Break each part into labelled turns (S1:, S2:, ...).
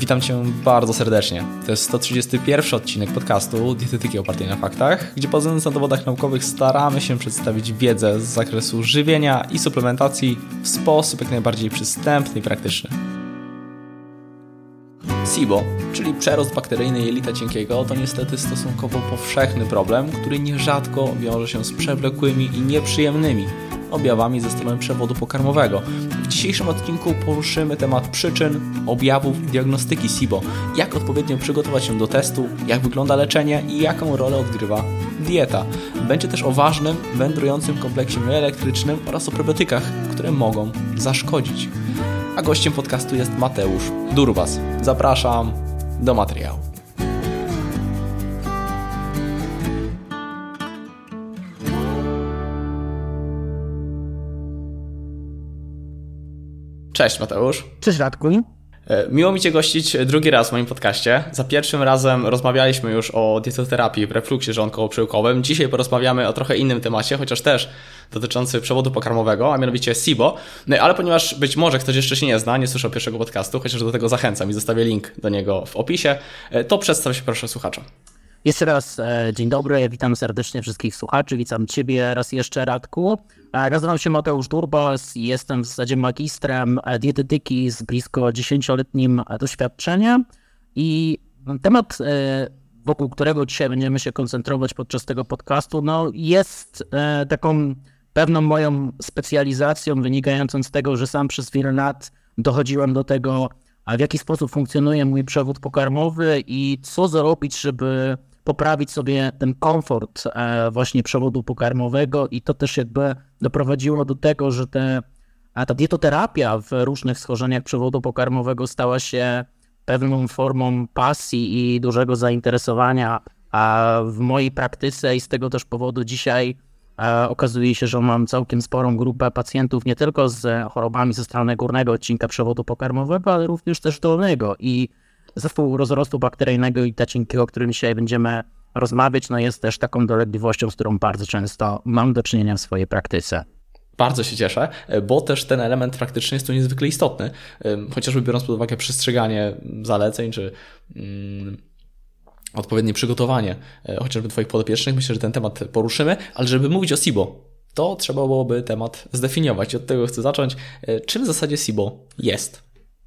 S1: Witam Cię bardzo serdecznie. To jest 131 odcinek podcastu Dietetyki opartej na faktach, gdzie bazując na dowodach naukowych staramy się przedstawić wiedzę z zakresu żywienia i suplementacji w sposób jak najbardziej przystępny i praktyczny. SIBO, czyli przerost bakteryjny jelita cienkiego, to niestety stosunkowo powszechny problem, który nierzadko wiąże się z przewlekłymi i nieprzyjemnymi objawami ze strony przewodu pokarmowego. W dzisiejszym odcinku poruszymy temat przyczyn, objawów i diagnostyki SIBO, jak odpowiednio przygotować się do testu, jak wygląda leczenie i jaką rolę odgrywa dieta. Będzie też o ważnym, wędrującym kompleksie elektrycznym oraz o probiotykach, które mogą zaszkodzić. A gościem podcastu jest Mateusz Durwas. Zapraszam do materiału. Cześć Mateusz.
S2: Cześć Radku.
S1: E, miło mi Cię gościć drugi raz w moim podcaście. Za pierwszym razem rozmawialiśmy już o dietoterapii w refluksie żołądkowo-przyłkowym. Dzisiaj porozmawiamy o trochę innym temacie, chociaż też dotyczący przewodu pokarmowego, a mianowicie SIBO. No, ale ponieważ być może ktoś jeszcze się nie zna, nie słyszał pierwszego podcastu, chociaż do tego zachęcam i zostawię link do niego w opisie, e, to przedstaw się proszę słuchaczom.
S2: Jeszcze raz e, dzień dobry, witam serdecznie wszystkich słuchaczy, witam Ciebie raz jeszcze Radku. E, nazywam się Mateusz Durbas i jestem w zasadzie magistrem e, dietetyki z blisko 10-letnim doświadczeniem i temat, wokół którego dzisiaj będziemy się koncentrować podczas tego podcastu, no jest taką pewną moją specjalizacją wynikającą z tego, że sam przez wiele lat dochodziłem do tego, w jaki sposób funkcjonuje mój przewód pokarmowy i co zrobić, żeby poprawić sobie ten komfort e, właśnie przewodu pokarmowego i to też jakby doprowadziło do tego, że te, ta dietoterapia w różnych schorzeniach przewodu pokarmowego stała się pewną formą pasji i dużego zainteresowania w mojej praktyce i z tego też powodu dzisiaj e, okazuje się, że mam całkiem sporą grupę pacjentów nie tylko z chorobami ze strony górnego odcinka przewodu pokarmowego, ale również też dolnego i Zespół rozrostu bakteryjnego i cienkiego, o którym dzisiaj będziemy rozmawiać, no jest też taką dolegliwością, z którą bardzo często mam do czynienia w swojej praktyce.
S1: Bardzo się cieszę, bo też ten element praktyczny jest tu niezwykle istotny, chociażby biorąc pod uwagę przestrzeganie zaleceń czy mm, odpowiednie przygotowanie e, chociażby Twoich podopiecznych. Myślę, że ten temat poruszymy, ale żeby mówić o SIBO, to trzeba byłoby temat zdefiniować. Od tego chcę zacząć. E, czym w zasadzie SIBO jest?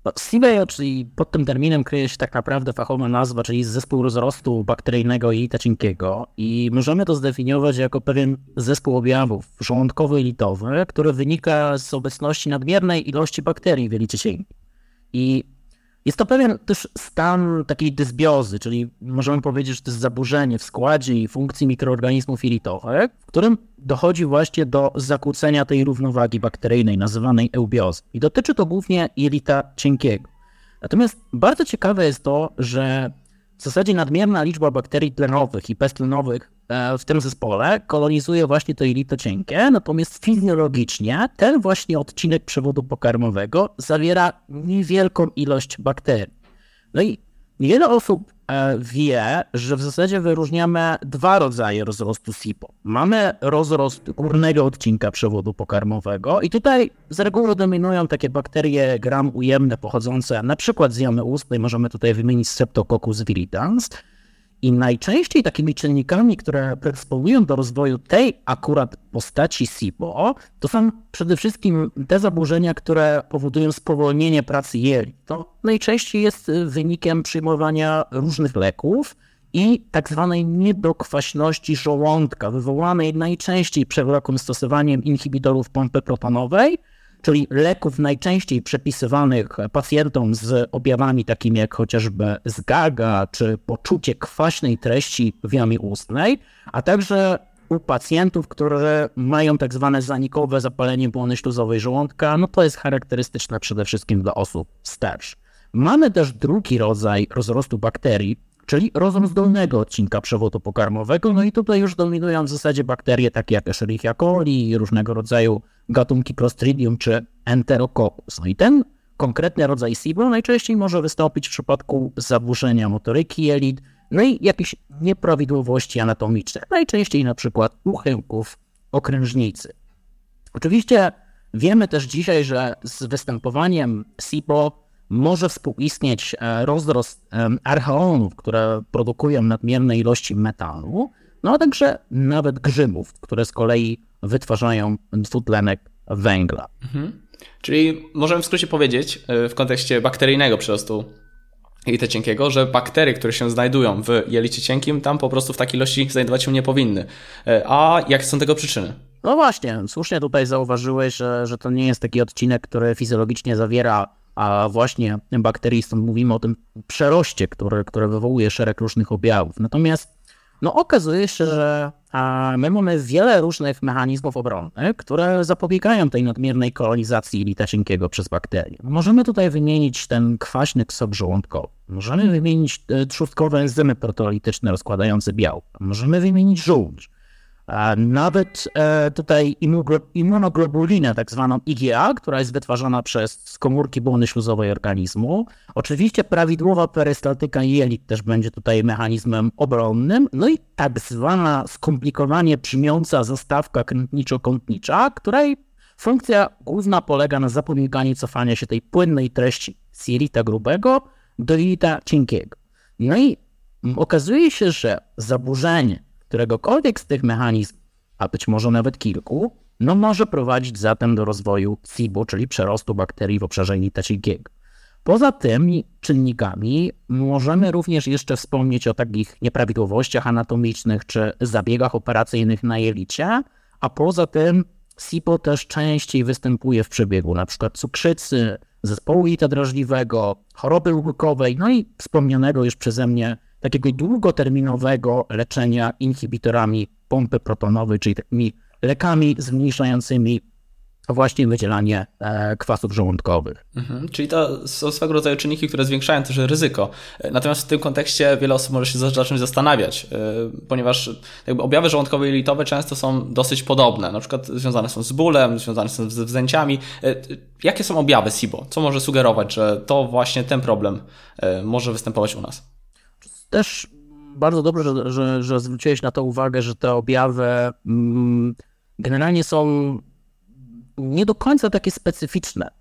S2: No, czyli pod tym terminem kryje się tak naprawdę fachowa nazwa, czyli zespół rozrostu bakteryjnego i cienkiego i możemy to zdefiniować jako pewien zespół objawów żołądkowo-litowy, który wynika z obecności nadmiernej ilości bakterii w jelicie cienkiej. I jest to pewien też stan takiej dysbiozy, czyli możemy powiedzieć, że to jest zaburzenie w składzie i funkcji mikroorganizmów jelitowych, w którym dochodzi właśnie do zakłócenia tej równowagi bakteryjnej, nazywanej eubiozą. I dotyczy to głównie jelita cienkiego. Natomiast bardzo ciekawe jest to, że w zasadzie nadmierna liczba bakterii tlenowych i beztlenowych w tym zespole kolonizuje właśnie to jelito cienkie, natomiast fizjologicznie ten właśnie odcinek przewodu pokarmowego zawiera niewielką ilość bakterii. No i wiele osób e, wie, że w zasadzie wyróżniamy dwa rodzaje rozrostu SIPO. Mamy rozrost górnego odcinka przewodu pokarmowego i tutaj z reguły dominują takie bakterie gram ujemne pochodzące na przykład z jamy ustnej, możemy tutaj wymienić Streptococcus viridans, i najczęściej takimi czynnikami, które predysponują do rozwoju tej akurat postaci SIBO, to są przede wszystkim te zaburzenia, które powodują spowolnienie pracy jelit. To najczęściej jest wynikiem przyjmowania różnych leków i tak zwanej niedokwaśności żołądka, wywołanej najczęściej przewlekłym stosowaniem inhibitorów pompy protonowej, czyli leków najczęściej przepisywanych pacjentom z objawami takimi jak chociażby zgaga czy poczucie kwaśnej treści w jamie ustnej, a także u pacjentów, którzy mają tak zwane zanikowe zapalenie błony śluzowej żołądka, no to jest charakterystyczne przede wszystkim dla osób starszych. Mamy też drugi rodzaj rozrostu bakterii, czyli rozrost dolnego odcinka przewodu pokarmowego. No i tutaj już dominują w zasadzie bakterie takie jak Escherichia coli, różnego rodzaju gatunki Clostridium czy Enterococcus. No i ten konkretny rodzaj SIBO najczęściej może wystąpić w przypadku zaburzenia motoryki jelit, no i jakichś nieprawidłowości anatomicznych, najczęściej na przykład uchyłków okrężnicy. Oczywiście wiemy też dzisiaj, że z występowaniem SIBO może współistnieć e, rozrost archeonów, które produkują nadmierne ilości metalu, no a także nawet grzybów, które z kolei wytwarzają dwutlenek węgla. Mhm.
S1: Czyli możemy w skrócie powiedzieć e, w kontekście bakteryjnego przyrostu jelita cienkiego, że bakterie, które się znajdują w jelicie cienkim, tam po prostu w takiej ilości znajdować się nie powinny. E, a jakie są tego przyczyny?
S2: No właśnie, słusznie tutaj zauważyłeś, że, że to nie jest taki odcinek, który fizjologicznie zawiera a właśnie bakterii, stąd mówimy o tym przeroście, który, który wywołuje szereg różnych objawów. Natomiast no, okazuje się, że my mamy wiele różnych mechanizmów obronnych, które zapobiegają tej nadmiernej kolonizacji jelita cienkiego przez bakterie. Możemy tutaj wymienić ten kwaśny sok żołądkowy, możemy wymienić e, trzustkowe enzymy proteolityczne rozkładające białko, możemy wymienić żółć, nawet e, tutaj immunoglobulinę, tak zwaną IgA, która jest wytwarzana przez komórki błony śluzowej organizmu. Oczywiście prawidłowa perystaltyka jelit też będzie tutaj mechanizmem obronnym. No i tak zwana skomplikowanie brzmiąca zastawka krętniczo-kątnicza, której funkcja główna polega na zapobieganiu cofania się tej płynnej treści z jelita grubego do jelita cienkiego. No i okazuje się, że zaburzenie któregokolwiek z tych mechanizmów, a być może nawet kilku, no może prowadzić zatem do rozwoju SIBO, czyli przerostu bakterii w obszarze jelita cienkiego. Poza tymi czynnikami możemy również jeszcze wspomnieć o takich nieprawidłowościach anatomicznych czy zabiegach operacyjnych na jelicie, a poza tym SIBO też częściej występuje w przebiegu np. cukrzycy, zespołu jelita drażliwego, choroby łukowej, no i wspomnianego już przeze mnie takiego długoterminowego leczenia inhibitorami pompy protonowej, czyli takimi lekami zmniejszającymi właśnie wydzielanie e, kwasów żołądkowych.
S1: Mhm, czyli to są swego rodzaju czynniki, które zwiększają też ryzyko. Natomiast w tym kontekście wiele osób może się zacząć zastanawiać, e, ponieważ jakby objawy żołądkowe i jelitowe często są dosyć podobne. Na przykład związane są z bólem, związane są z wzdęciami. E, jakie są objawy SIBO? Co może sugerować, że to właśnie ten problem może występować u nas?
S2: Też bardzo dobrze, że, że, że zwróciłeś na to uwagę, że te objawy mm, generalnie są nie do końca takie specyficzne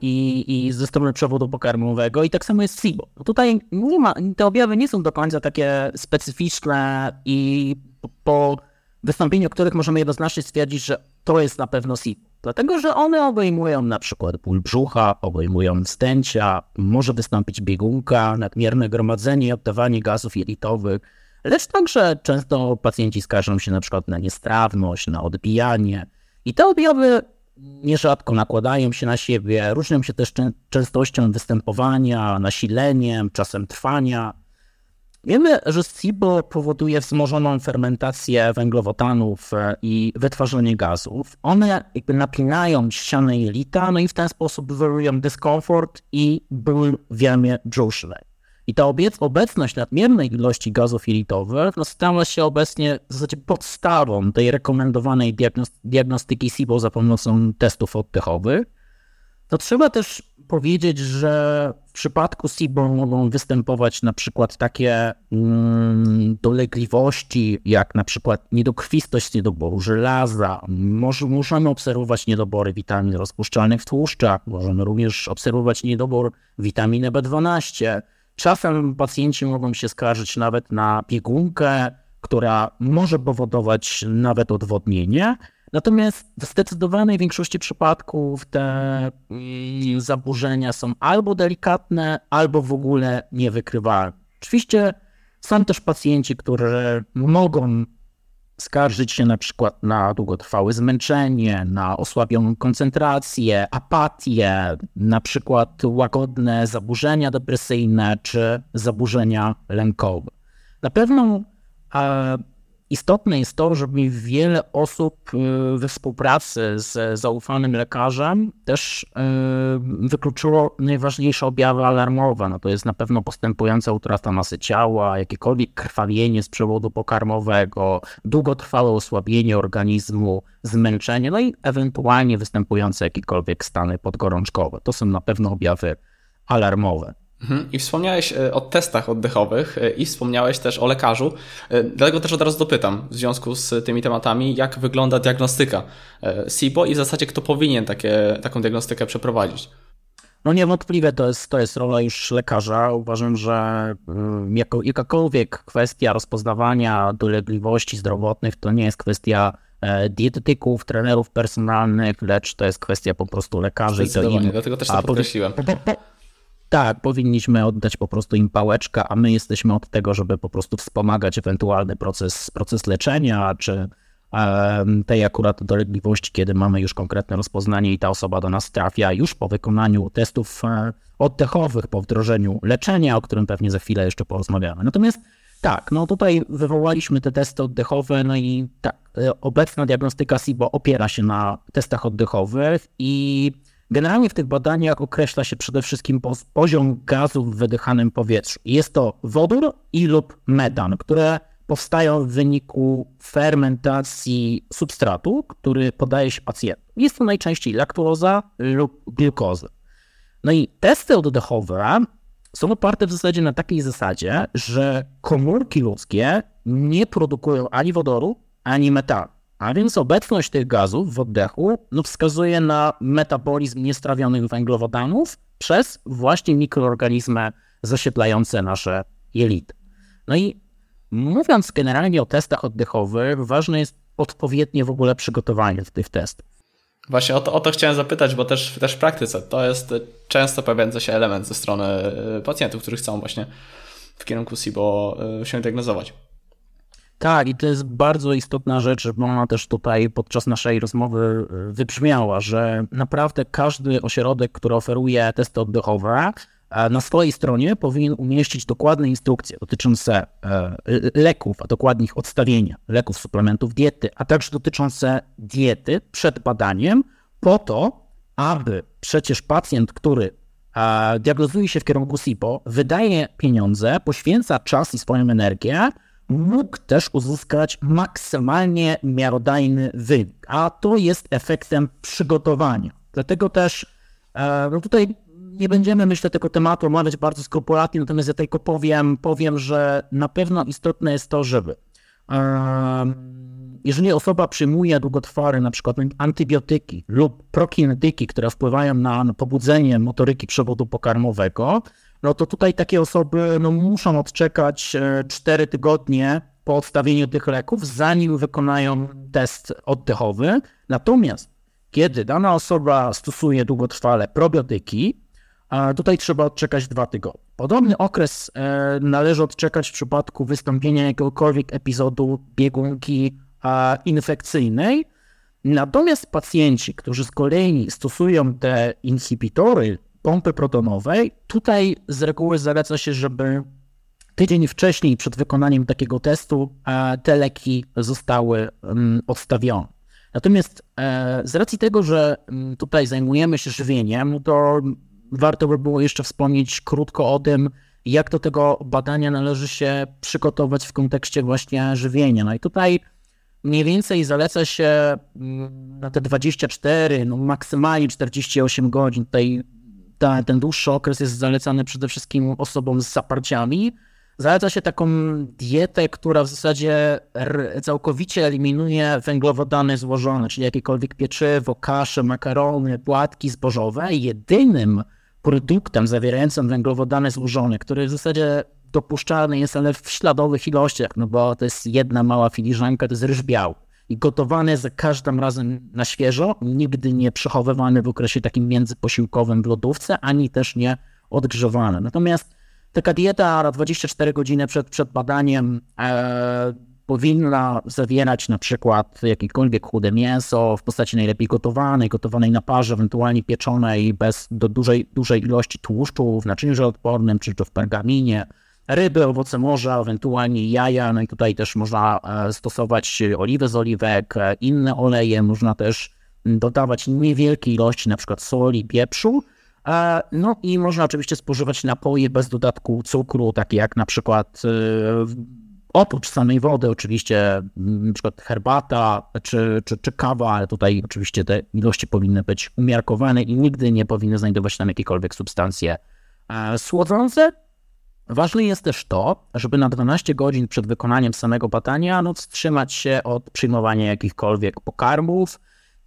S2: i, i ze strony przewodu pokarmowego i tak samo jest SIBO. No tutaj nie ma, te objawy nie są do końca takie specyficzne i po wystąpieniu których możemy jednoznacznie stwierdzić, że to jest na pewno SIBO. Dlatego, że one obejmują na przykład ból brzucha, obejmują wstęcia, może wystąpić biegunka, nadmierne gromadzenie i oddawanie gazów jelitowych, lecz także często pacjenci skarżą się na przykład na niestrawność, na odbijanie. I te objawy nierzadko nakładają się na siebie, różnią się też częstością występowania, nasileniem, czasem trwania. Wiemy, że SIBO powoduje wzmożoną fermentację węglowodanów e, i wytwarzanie gazów. One jakby napinają ścianę jelita, no i w ten sposób wywołują dyskomfort i ból w jamie brzusznej. I ta obecność nadmiernej ilości gazów jelitowych no, stała się obecnie w zasadzie podstawą tej rekomendowanej diagnostyki SIBO za pomocą testów oddechowych. To trzeba też powiedzieć, że w przypadku SIBO mogą występować na przykład takie mm, dolegliwości, jak na przykład niedokrwistość niedoboru żelaza. Może, możemy obserwować niedobory witamin rozpuszczalnych w tłuszczach, możemy również obserwować niedobór witaminy B12. Czasem pacjenci mogą się skarżyć nawet na biegunkę, która może powodować nawet odwodnienie, Natomiast w zdecydowanej większości przypadków te mm, zaburzenia są albo delikatne, albo w ogóle niewykrywalne. Oczywiście są też pacjenci, którzy mogą skarżyć się na przykład na długotrwałe zmęczenie, na osłabioną koncentrację, apatię, na przykład łagodne zaburzenia depresyjne czy zaburzenia lękowe. Na pewno Istotne jest to, żeby wiele osób y, we współpracy z zaufanym lekarzem też y, wykluczyło najważniejsze objawy alarmowe. No to jest na pewno postępująca utrata masy ciała, jakiekolwiek krwawienie z przewodu pokarmowego, długotrwałe osłabienie organizmu, zmęczenie, no i ewentualnie występujące jakiekolwiek stany podgorączkowe. To są na pewno objawy alarmowe.
S1: Mhm. I wspomniałeś e, o testach oddechowych e, i wspomniałeś też o lekarzu. E, dlatego też od razu dopytam w związku z tymi tematami, jak wygląda diagnostyka SIBO i w zasadzie kto powinien takie, taką diagnostykę przeprowadzić.
S2: No niewątpliwie to jest, to jest rola już lekarza. Uważam, że y, jako, jakakolwiek kwestia rozpoznawania dolegliwości zdrowotnych to nie jest kwestia dietetyków, trenerów personalnych, lecz to jest kwestia po prostu lekarzy.
S1: Zdecydowanie, im, dlatego też to podkreśliłem. Po, po, po,
S2: tak, powinniśmy oddać po prostu im pałeczkę, a my jesteśmy od tego, żeby po prostu wspomagać ewentualny proces, proces leczenia, czy tej akurat dolegliwości, kiedy mamy już konkretne rozpoznanie i ta osoba do nas trafia już po wykonaniu testów e, oddechowych, po wdrożeniu leczenia, o którym pewnie za chwilę jeszcze porozmawiamy. Natomiast tak, no tutaj wywołaliśmy te testy oddechowe, no i tak, e, obecna diagnostyka SIBO opiera się na testach oddechowych i generalnie w tych badaniach określa się przede wszystkim poziom gazów w wydychanym powietrzu. Jest to wodór i lub metan, które powstają w wyniku fermentacji substratu, który podaje się pacjentom. Jest to najczęściej laktoza lub glukoza. No i testy oddechowe są oparte w zasadzie na takiej zasadzie, że komórki ludzkie nie produkują ani wodoru, ani metanu. A więc obecność tych gazów w oddechu no, wskazuje na metabolizm niestrawionych węglowodanów przez właśnie mikroorganizmy zasiedlające nasze jelity. No i Mówiąc generalnie o testach oddechowych, ważne jest odpowiednie w ogóle przygotowanie tych testów.
S1: Właśnie o to, o to chciałem zapytać, bo też, też w praktyce to jest często pojawiający się element ze strony e, pacjentów, którzy chcą właśnie w kierunku SIBO e, się diagnozować.
S2: Tak, i to jest bardzo istotna rzecz, bo ona też tutaj podczas naszej rozmowy e, wybrzmiała, że naprawdę każdy ośrodek, który oferuje testy oddechowe, na swojej stronie powinien umieścić dokładne instrukcje dotyczące e, leków, a dokładnie ich odstawienia, leków, suplementów diety, a także dotyczące diety przed badaniem, po to, aby przecież pacjent, który diagnozuje się w kierunku SIPO, wydaje pieniądze, poświęca czas i swoją energię, mógł też uzyskać maksymalnie miarodajny wynik, a to jest efektem przygotowania. Dlatego też e, no tutaj nie będziemy, myślę, tego tematu omawiać bardzo skrupulatnie, natomiast ja tylko powiem, powiem, że na pewno istotne jest to, żeby jeżeli osoba przyjmuje długotrwale na przykład antybiotyki lub prokinetyki, które wpływają na pobudzenie motoryki przewodu pokarmowego, no to tutaj takie osoby no, muszą odczekać 4 e, tygodnie po odstawieniu tych leków, zanim wykonają test oddechowy. Natomiast kiedy dana osoba stosuje długotrwale probiotyki, tutaj trzeba odczekać dwa tygodnie. Podobny okres e, należy odczekać w przypadku wystąpienia jakiegokolwiek epizodu biegunki infekcyjnej. Natomiast pacjenci, którzy z kolei stosują te inhibitory pompy protonowej, tutaj z reguły zaleca się, żeby tydzień wcześniej przed wykonaniem takiego testu e, te leki zostały mm, odstawione. Natomiast e, z racji tego, że mm, tutaj zajmujemy się żywieniem, to warto by było jeszcze wspomnieć krótko o tym, jak do tego badania należy się przygotować w kontekście właśnie żywienia. No i tutaj mniej więcej zaleca się mm, na te 24, no maksymalnie 48 godzin. Tutaj ta, ten dłuższy okres jest zalecany przede wszystkim osobom z zaparciami. Zaleca się taką dietę, która w zasadzie całkowicie eliminuje węglowodany złożone, czyli jakiekolwiek pieczywo, kasze, makarony, płatki zbożowe. Jedynym produktem zawierającym węglowodany złożone, który w zasadzie dopuszczalny jest, ale w śladowych ilościach, no bo to jest jedna mała filiżanka, to jest ryż biały. I gotowany za każdym razem na świeżo, nigdy nie przechowywany w okresie takim międzyposiłkowym w lodówce, ani też nie odgrzewany. Natomiast taka dieta na 24 godziny przed, przed badaniem e, powinna zawierać na przykład jakiekolwiek chude mięso w postaci najlepiej gotowanej, gotowanej na parze, ewentualnie pieczonej bez do dużej, dużej ilości tłuszczu w naczyniu żeloodpornym czy to w pergaminie, ryby, owoce morza, ewentualnie jaja, no i tutaj też można e, stosować oliwę z oliwek, e, inne oleje, można też dodawać niewielkie ilości na przykład soli, pieprzu, e, no i można oczywiście spożywać napoje bez dodatku cukru, takie jak na przykład Oprócz samej wody, oczywiście, mm, przykład herbata czy, czy, czy kawa, ale tutaj oczywiście te ilości powinny być umiarkowane i nigdy nie powinny znajdować tam jakiekolwiek substancje słodzące. Ważne jest też to, żeby na 12 godzin przed wykonaniem samego badania no, wstrzymać się od przyjmowania jakichkolwiek pokarmów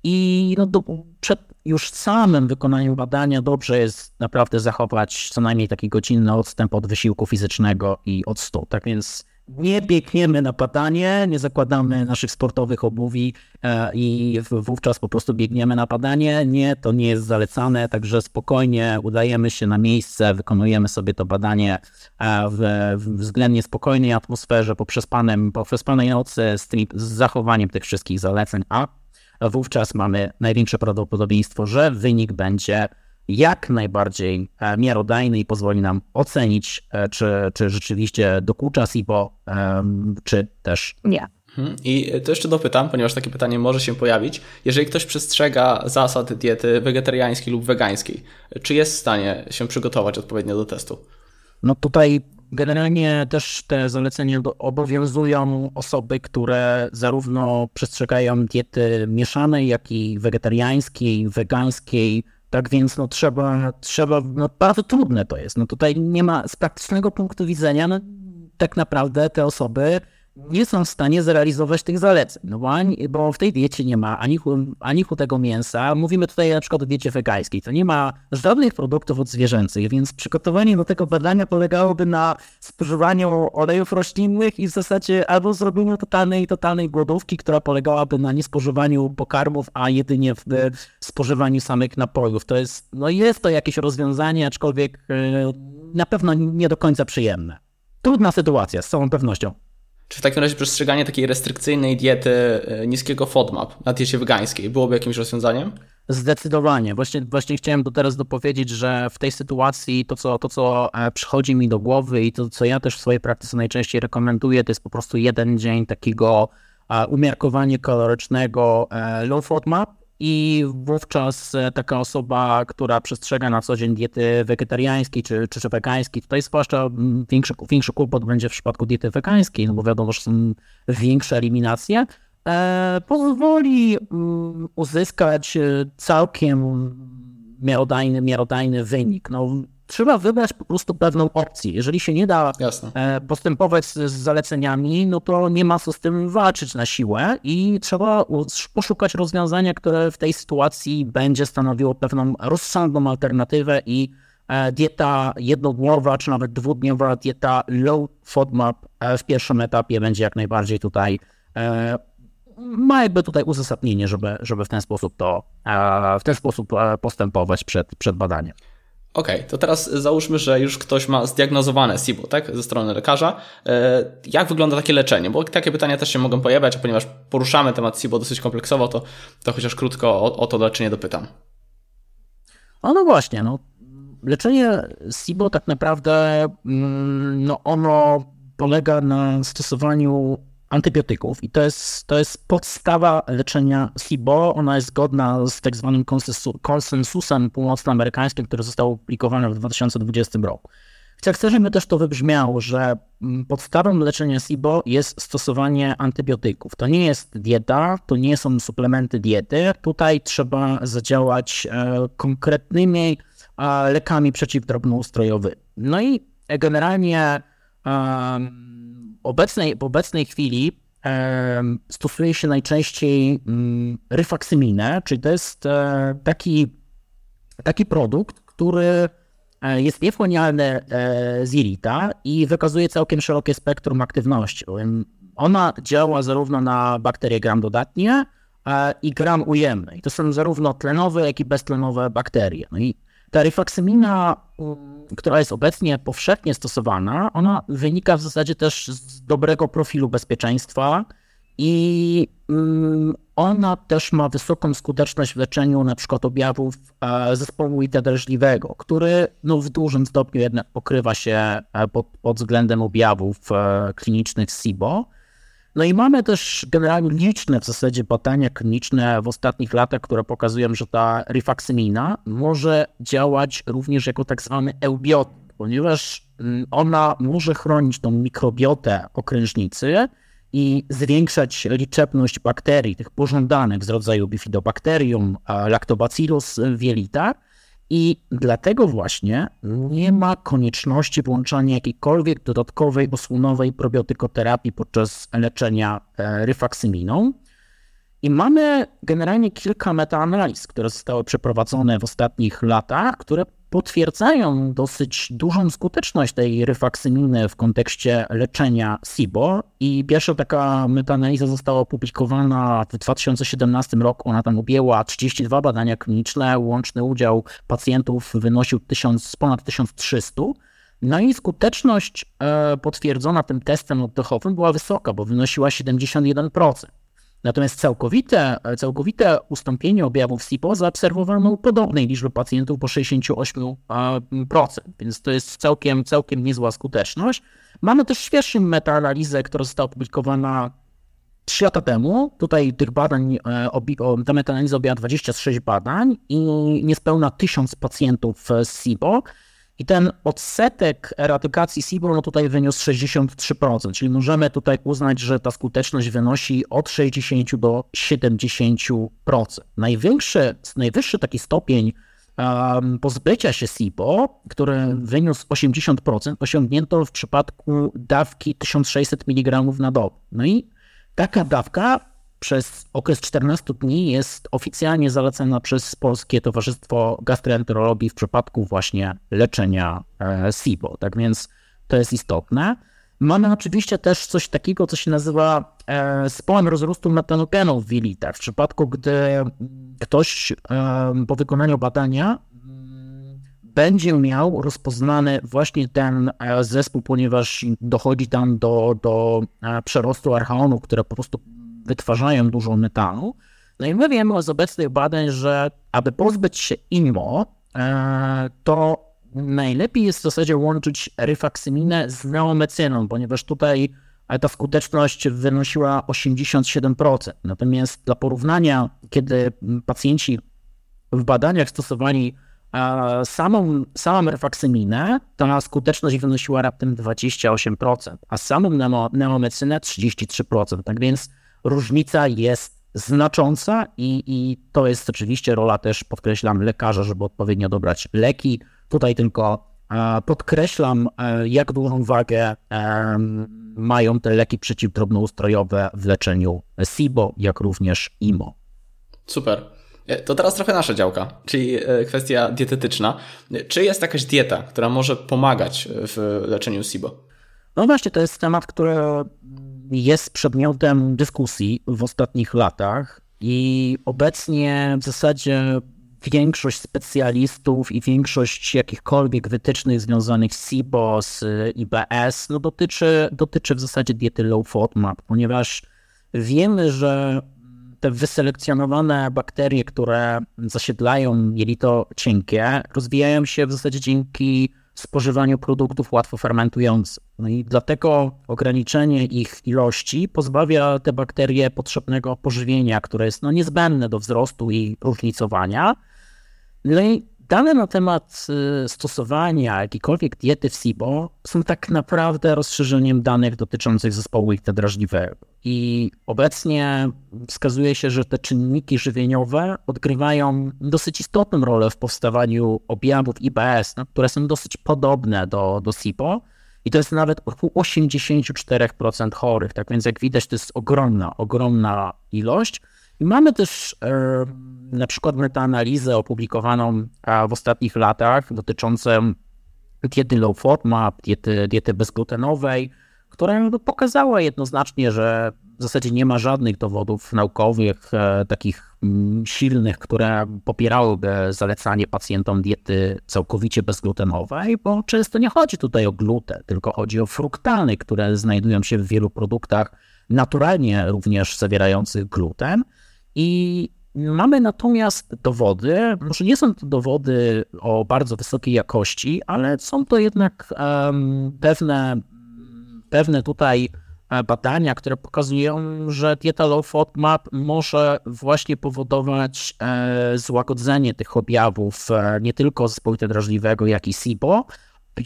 S2: i no, do, przed już samym wykonaniu badania dobrze jest naprawdę zachować co najmniej taki godzinny odstęp od wysiłku fizycznego i od stół. Tak więc nie biegniemy na badanie, nie zakładamy naszych sportowych obuwi e, i wówczas po prostu biegniemy na badanie. Nie, to nie jest zalecane, także spokojnie udajemy się na miejsce, wykonujemy sobie to badanie e, w względnie spokojnej atmosferze, po przespanym, po przespanej nocy, z zachowaniem tych wszystkich zaleceń, a wówczas mamy największe prawdopodobieństwo, że wynik będzie jak najbardziej e, miarodajny i pozwoli nam ocenić, e, czy, czy rzeczywiście dokucza SIBO, czy też nie.
S1: Mhm. I to jeszcze dopytam, ponieważ takie pytanie może się pojawić. Jeżeli ktoś przestrzega zasad diety wegetariańskiej lub wegańskiej, czy jest w stanie się przygotować odpowiednio do testu?
S2: No tutaj generalnie też te zalecenia obowiązują osoby, które zarówno przestrzegają diety mieszanej, jak i wegetariańskiej, wegańskiej, tak więc no trzeba, trzeba no bardzo trudne to jest. No tutaj nie ma z praktycznego punktu widzenia, no tak naprawdę te osoby nie są w stanie zrealizować tych zaleceń, no bo, ani, bo w tej diecie nie ma ani, ani chudego mięsa. Mówimy tutaj na przykład o diecie wegańskiej, to nie ma żadnych produktów odzwierzęcych, więc przygotowanie do tego badania polegałoby na spożywaniu olejów roślinnych i w zasadzie albo zrobieniu totalnej, totalnej głodówki, która polegałaby na niespożywaniu pokarmów, a jedynie w spożywaniu samych napojów. To jest, no jest to jakieś rozwiązanie, aczkolwiek yy, na pewno nie do końca przyjemne. Trudna sytuacja, z całą pewnością.
S1: Czy w takim razie przestrzeganie takiej restrykcyjnej diety e, niskiego FODMAP na diecie wegańskiej byłoby jakimś rozwiązaniem?
S2: Zdecydowanie. Właśnie, właśnie chciałem to teraz dopowiedzieć, że w tej sytuacji to co, to, co e, przychodzi mi do głowy i to, co ja też w swojej praktyce najczęściej rekomenduję, to jest po prostu jeden dzień takiego e, umiarkowania kalorycznego low FODMAP, i wówczas e, taka osoba, która przestrzega na co dzień diety wegetariańskiej czy, czy, czy wegańskiej, tutaj zwłaszcza większy, większy kłopot będzie w przypadku diety wegańskiej, no bo wiadomo, że są większe eliminacje, e, pozwoli mm, uzyskać e, całkiem miarodajny, miarodajny wynik. No, trzeba wybrać po prostu pewną opcję. Jeżeli się nie da Jasne. E, postępować z, zaleceniami, no to nie ma co z tym walczyć na siłę i trzeba poszukać rozwiązania, które w tej sytuacji będzie stanowiło pewną rozsądną alternatywę i e, dieta jednodniowa, czy nawet dwudniowa dieta low FODMAP e, w pierwszym etapie będzie jak najbardziej tutaj ma jakby tutaj uzasadnienie, żeby, żeby w ten sposób to w ten sposób postępować przed, przed badaniem.
S1: Okay, to teraz załóżmy, że już ktoś ma zdiagnozowane SIBO, tak, ze strony lekarza. E, jak wygląda takie leczenie? Bo takie pytania też się mogą pojawiać, a ponieważ poruszamy temat SIBO dosyć kompleksowo, to, to chociaż krótko o, o to leczenie dopytam.
S2: No, no właśnie, no. Leczenie SIBO tak naprawdę, mm, no ono polega na stosowaniu antybiotyków i to jest, to jest podstawa leczenia SIBO. Ona jest zgodna z tak zwanym konsensusem północnoamerykańskim, który został opublikowany w 2020 roku. Chcę, żeby też to wybrzmiało, że mm, podstawą leczenia SIBO jest stosowanie antybiotyków. To nie jest dieta, to nie są suplementy diety. Tutaj trzeba zadziałać e, konkretnymi lekami przeciwdrobnoustrojowymi. No i generalnie obecnej, w obecnej chwili stosuje się najczęściej mm, ryfaksyminę, czyli to jest e, taki, taki produkt, który e, jest niewchłanialny e, z jelita i wykazuje całkiem szerokie spektrum aktywności. Ona działa zarówno na bakterie gram dodatnie i gram ujemne. I to są zarówno tlenowe, jak i beztlenowe bakterie. No i ta rifaksymina, która jest obecnie powszechnie stosowana, ona wynika w zasadzie też z dobrego profilu bezpieczeństwa i mm, ona też ma wysoką skuteczność w leczeniu na przykład objawów e, zespołu ita drażliwego, który no, w dużym stopniu jednak pokrywa się e, pod, pod względem objawów e, klinicznych SIBO. No i mamy też generalnie liczne w zasadzie badania kliniczne w ostatnich latach, które pokazują, że ta rifaksymina może działać również jako tak zwany eubiotyk, ponieważ mm, ona może chronić tą mikrobiotę okrężnicy i zwiększać liczebność bakterii, tych pożądanych z rodzaju bifidobacterium, lactobacillus wielita, i dlatego właśnie nie ma konieczności włączania jakiejkolwiek dodatkowej osłonowej probiotykoterapii podczas leczenia e, ryfaksyminą. I mamy generalnie kilka metaanaliz, które zostały przeprowadzone w ostatnich latach, które potwierdzają dosyć dużą skuteczność tej ryfaksyminy w kontekście leczenia SIBO. I pierwsza taka metaanaliza została opublikowana w 2017 roku. Ona tam objęła 32 badania kliniczne. Łączny udział pacjentów wynosił 1000, ponad 1300. No i skuteczność e, potwierdzona tym testem oddechowym była wysoka, bo wynosiła 71%. Natomiast całkowite, całkowite ustąpienie objawów SIPO zaobserwowano u podobnej liczby pacjentów po 68%, więc to jest całkiem, całkiem niezła skuteczność. Mamy też świeższą metaanalizę, która została opublikowana 3 lata temu. Tutaj tych badań, e, ta metaanaliza objęła 26 badań i niespełna 1000 pacjentów z SIBO. I ten odsetek eradykacji SIBO no tutaj wyniósł 63%, czyli możemy tutaj uznać, że ta skuteczność wynosi od 60 do 70%. Największy, najwyższy taki stopień um, pozbycia się SIBO, który wyniósł 80%, osiągnięto w przypadku dawki 1600 mg na dobę. No i taka dawka przez okres 14 dni jest oficjalnie zalecana przez Polskie Towarzystwo Gastroenterologii w przypadku właśnie leczenia e, SIBO. Tak więc to jest istotne. Mamy oczywiście też coś takiego, co się nazywa e, społem rozrostu metanogenu w jelitach. W przypadku, gdy ktoś e, po wykonaniu badania mm, będzie miał rozpoznany właśnie ten zespół, ponieważ dochodzi tam do, do przerostu archeonów, które po prostu wytwarzają dużo metalu. No i my wiemy z obecnych badań, że aby pozbyć się IMO, e, to najlepiej jest w zasadzie łączyć rifaksyminę z neomecyną, ponieważ tutaj ta skuteczność wynosiła 87%. Natomiast dla porównania, kiedy pacjenci w badaniach stosowali e, samą, samą refaksyminę, ta skuteczność wynosiła raptem 28%, a samą neomecynę 33%. Tak więc różnica jest znacząca i, i to jest oczywiście rola też, podkreślam, lekarza, żeby odpowiednio dobrać leki. Tutaj tylko e, podkreślam, e, jak dużą wagę e, mają te leki przeciwdrobnoustrojowe w leczeniu SIBO, jak również IMO.
S1: Super. To teraz trochę nasza działka, czyli kwestia dietetyczna. Czy jest jakaś dieta, która może pomagać w leczeniu SIBO?
S2: No właśnie, to jest temat, który jest przedmiotem dyskusji w ostatnich latach i obecnie w zasadzie większość specjalistów i większość jakichkolwiek wytycznych związanych z SIBO, z IBS, no dotyczy, dotyczy w zasadzie diety low FODMAP, ponieważ wiemy, że te wyselekcjonowane bakterie, które zasiedlają jelito cienkie, rozwijają się w zasadzie dzięki spożywaniu produktów łatwo fermentujących. No i dlatego ograniczenie ich ilości pozbawia te bakterie potrzebnego pożywienia, które jest no, niezbędne do wzrostu i różnicowania. No i dane na temat y, stosowania jakiejkolwiek diety w SIBO są tak naprawdę rozszerzeniem danych dotyczących zespołu ich drażliwego. I obecnie wskazuje się, że te czynniki żywieniowe odgrywają dosyć istotną rolę w powstawaniu objawów IBS, no, które są dosyć podobne do, do SIBO. I to jest nawet około 84% chorych. Tak więc, jak widać, to jest ogromna, ogromna ilość. Mamy też e, na przykład metaanalizę opublikowaną w ostatnich latach dotyczącą diety low FODMAP, diety, diety bezglutenowej, która pokazała jednoznacznie, że w zasadzie nie ma żadnych dowodów naukowych e, takich mm, silnych, które popierałyby zalecanie pacjentom diety całkowicie bezglutenowej, bo często nie chodzi tutaj o gluten, tylko chodzi o fruktany, które znajdują się w wielu produktach naturalnie również zawierających gluten. I mamy natomiast dowody, może nie są to dowody o bardzo wysokiej jakości, ale są to jednak pewne pewne tutaj e, badania, które pokazują, że dieta low FODMAP może właśnie powodować e, złagodzenie tych objawów e, nie tylko zespołu drażliwego, jak i SIBO,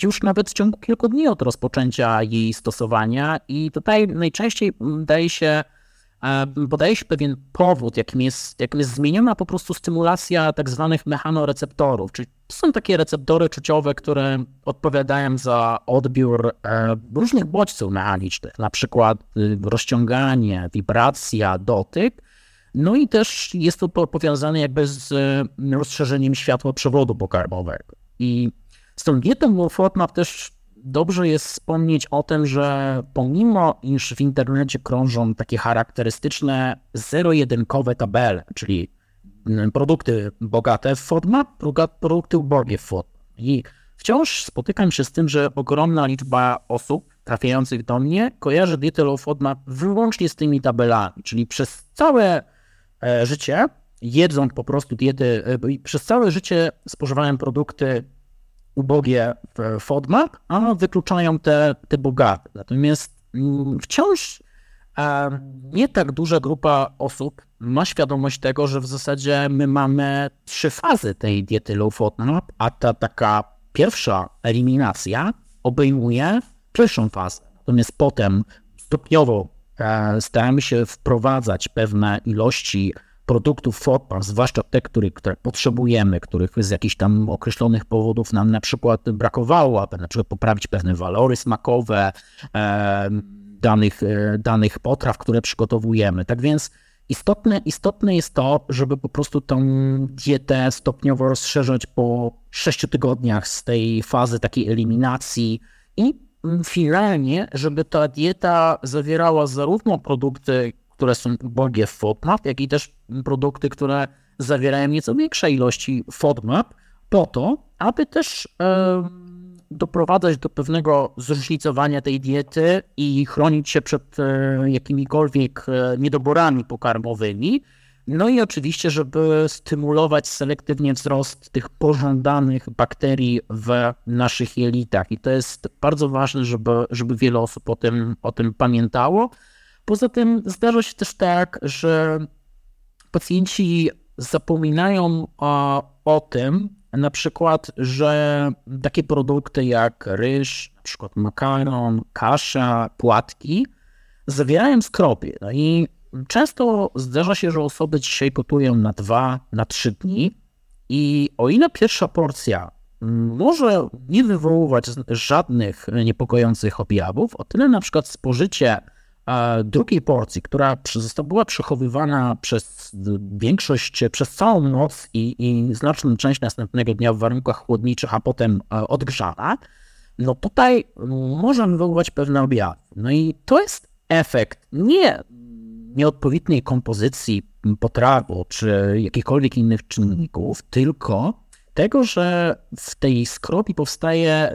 S2: już nawet w ciągu kilku dni od rozpoczęcia jej stosowania. I tutaj najczęściej daje się podaje się pewien powód, jakim jest, jakim jest zmieniona po prostu stymulacja tak zwanych mechanoreceptorów, czyli są takie receptory czuciowe, które odpowiadają za odbiór e, różnych bodźców mechanicznych, na przykład y, rozciąganie, wibracja, dotyk. No i też jest to powiązane jakby z rozszerzeniem światła przewodu pokarmowego. I z tą dietą FODMAP też dobrze jest wspomnieć o tym, że pomimo iż w internecie krążą takie charakterystyczne zero-jedynkowe tabele, czyli mm, produkty bogate w FODMAP, produkty ubogie w FODMAP. I wciąż spotykam się z tym, że ogromna liczba osób trafiających do mnie kojarzy dietę low FODMAP wyłącznie z tymi tabelami, czyli przez całe e, życie jedząc po prostu diety, e, przez całe życie spożywałem produkty ubogie w FODMAP, a wykluczają te, te bogate. Natomiast mm, wciąż e, nie tak duża grupa osób ma świadomość tego, że w zasadzie my mamy trzy fazy tej diety low FODMAP, a ta taka pierwsza eliminacja obejmuje pierwszą fazę. Natomiast potem stopniowo e, staramy się wprowadzać pewne ilości produktów FODMAP, zwłaszcza te, które, które potrzebujemy, których z jakichś tam określonych powodów nam na przykład brakowało, aby na przykład poprawić pewne walory smakowe e, danych, e, danych potraw, które przygotowujemy. Tak więc istotne, istotne jest to, żeby po prostu tą dietę stopniowo rozszerzać po 6 tygodniach z tej fazy takiej eliminacji i finalnie, żeby ta dieta zawierała zarówno produkty, które są ubogie w FODMAP, jak i też produkty, które zawierają nieco większe ilości FODMAP, po to, aby też doprowadzać do pewnego zróżnicowania tej diety i chronić się przed e, jakimikolwiek e, niedoborami pokarmowymi. No i oczywiście, żeby stymulować selektywnie wzrost tych pożądanych bakterii w naszych jelitach. I to jest bardzo ważne, żeby, żeby wiele osób o tym, o tym pamiętało. Poza tym zdarza się też tak, że pacjenci zapominają o, o tym, na przykład, że takie produkty jak ryż, na przykład makaron, kasza, płatki zawierają skropie. No i często zdarza się, że osoby dzisiaj gotują na dwa, na trzy dni i o ile pierwsza porcja może nie wywoływać żadnych niepokojących objawów, o tyle na przykład spożycie drugiej porcji, która była przechowywana przez większość, przez całą noc i, i znaczną część następnego dnia w warunkach chłodniczych, a potem e, odgrzana, no tutaj może wywoływać pewne objawy. No i to jest efekt nie nieodpowiedniej kompozycji potrawu czy jakichkolwiek innych czynników, tylko tego, że w tej skrobi powstaje,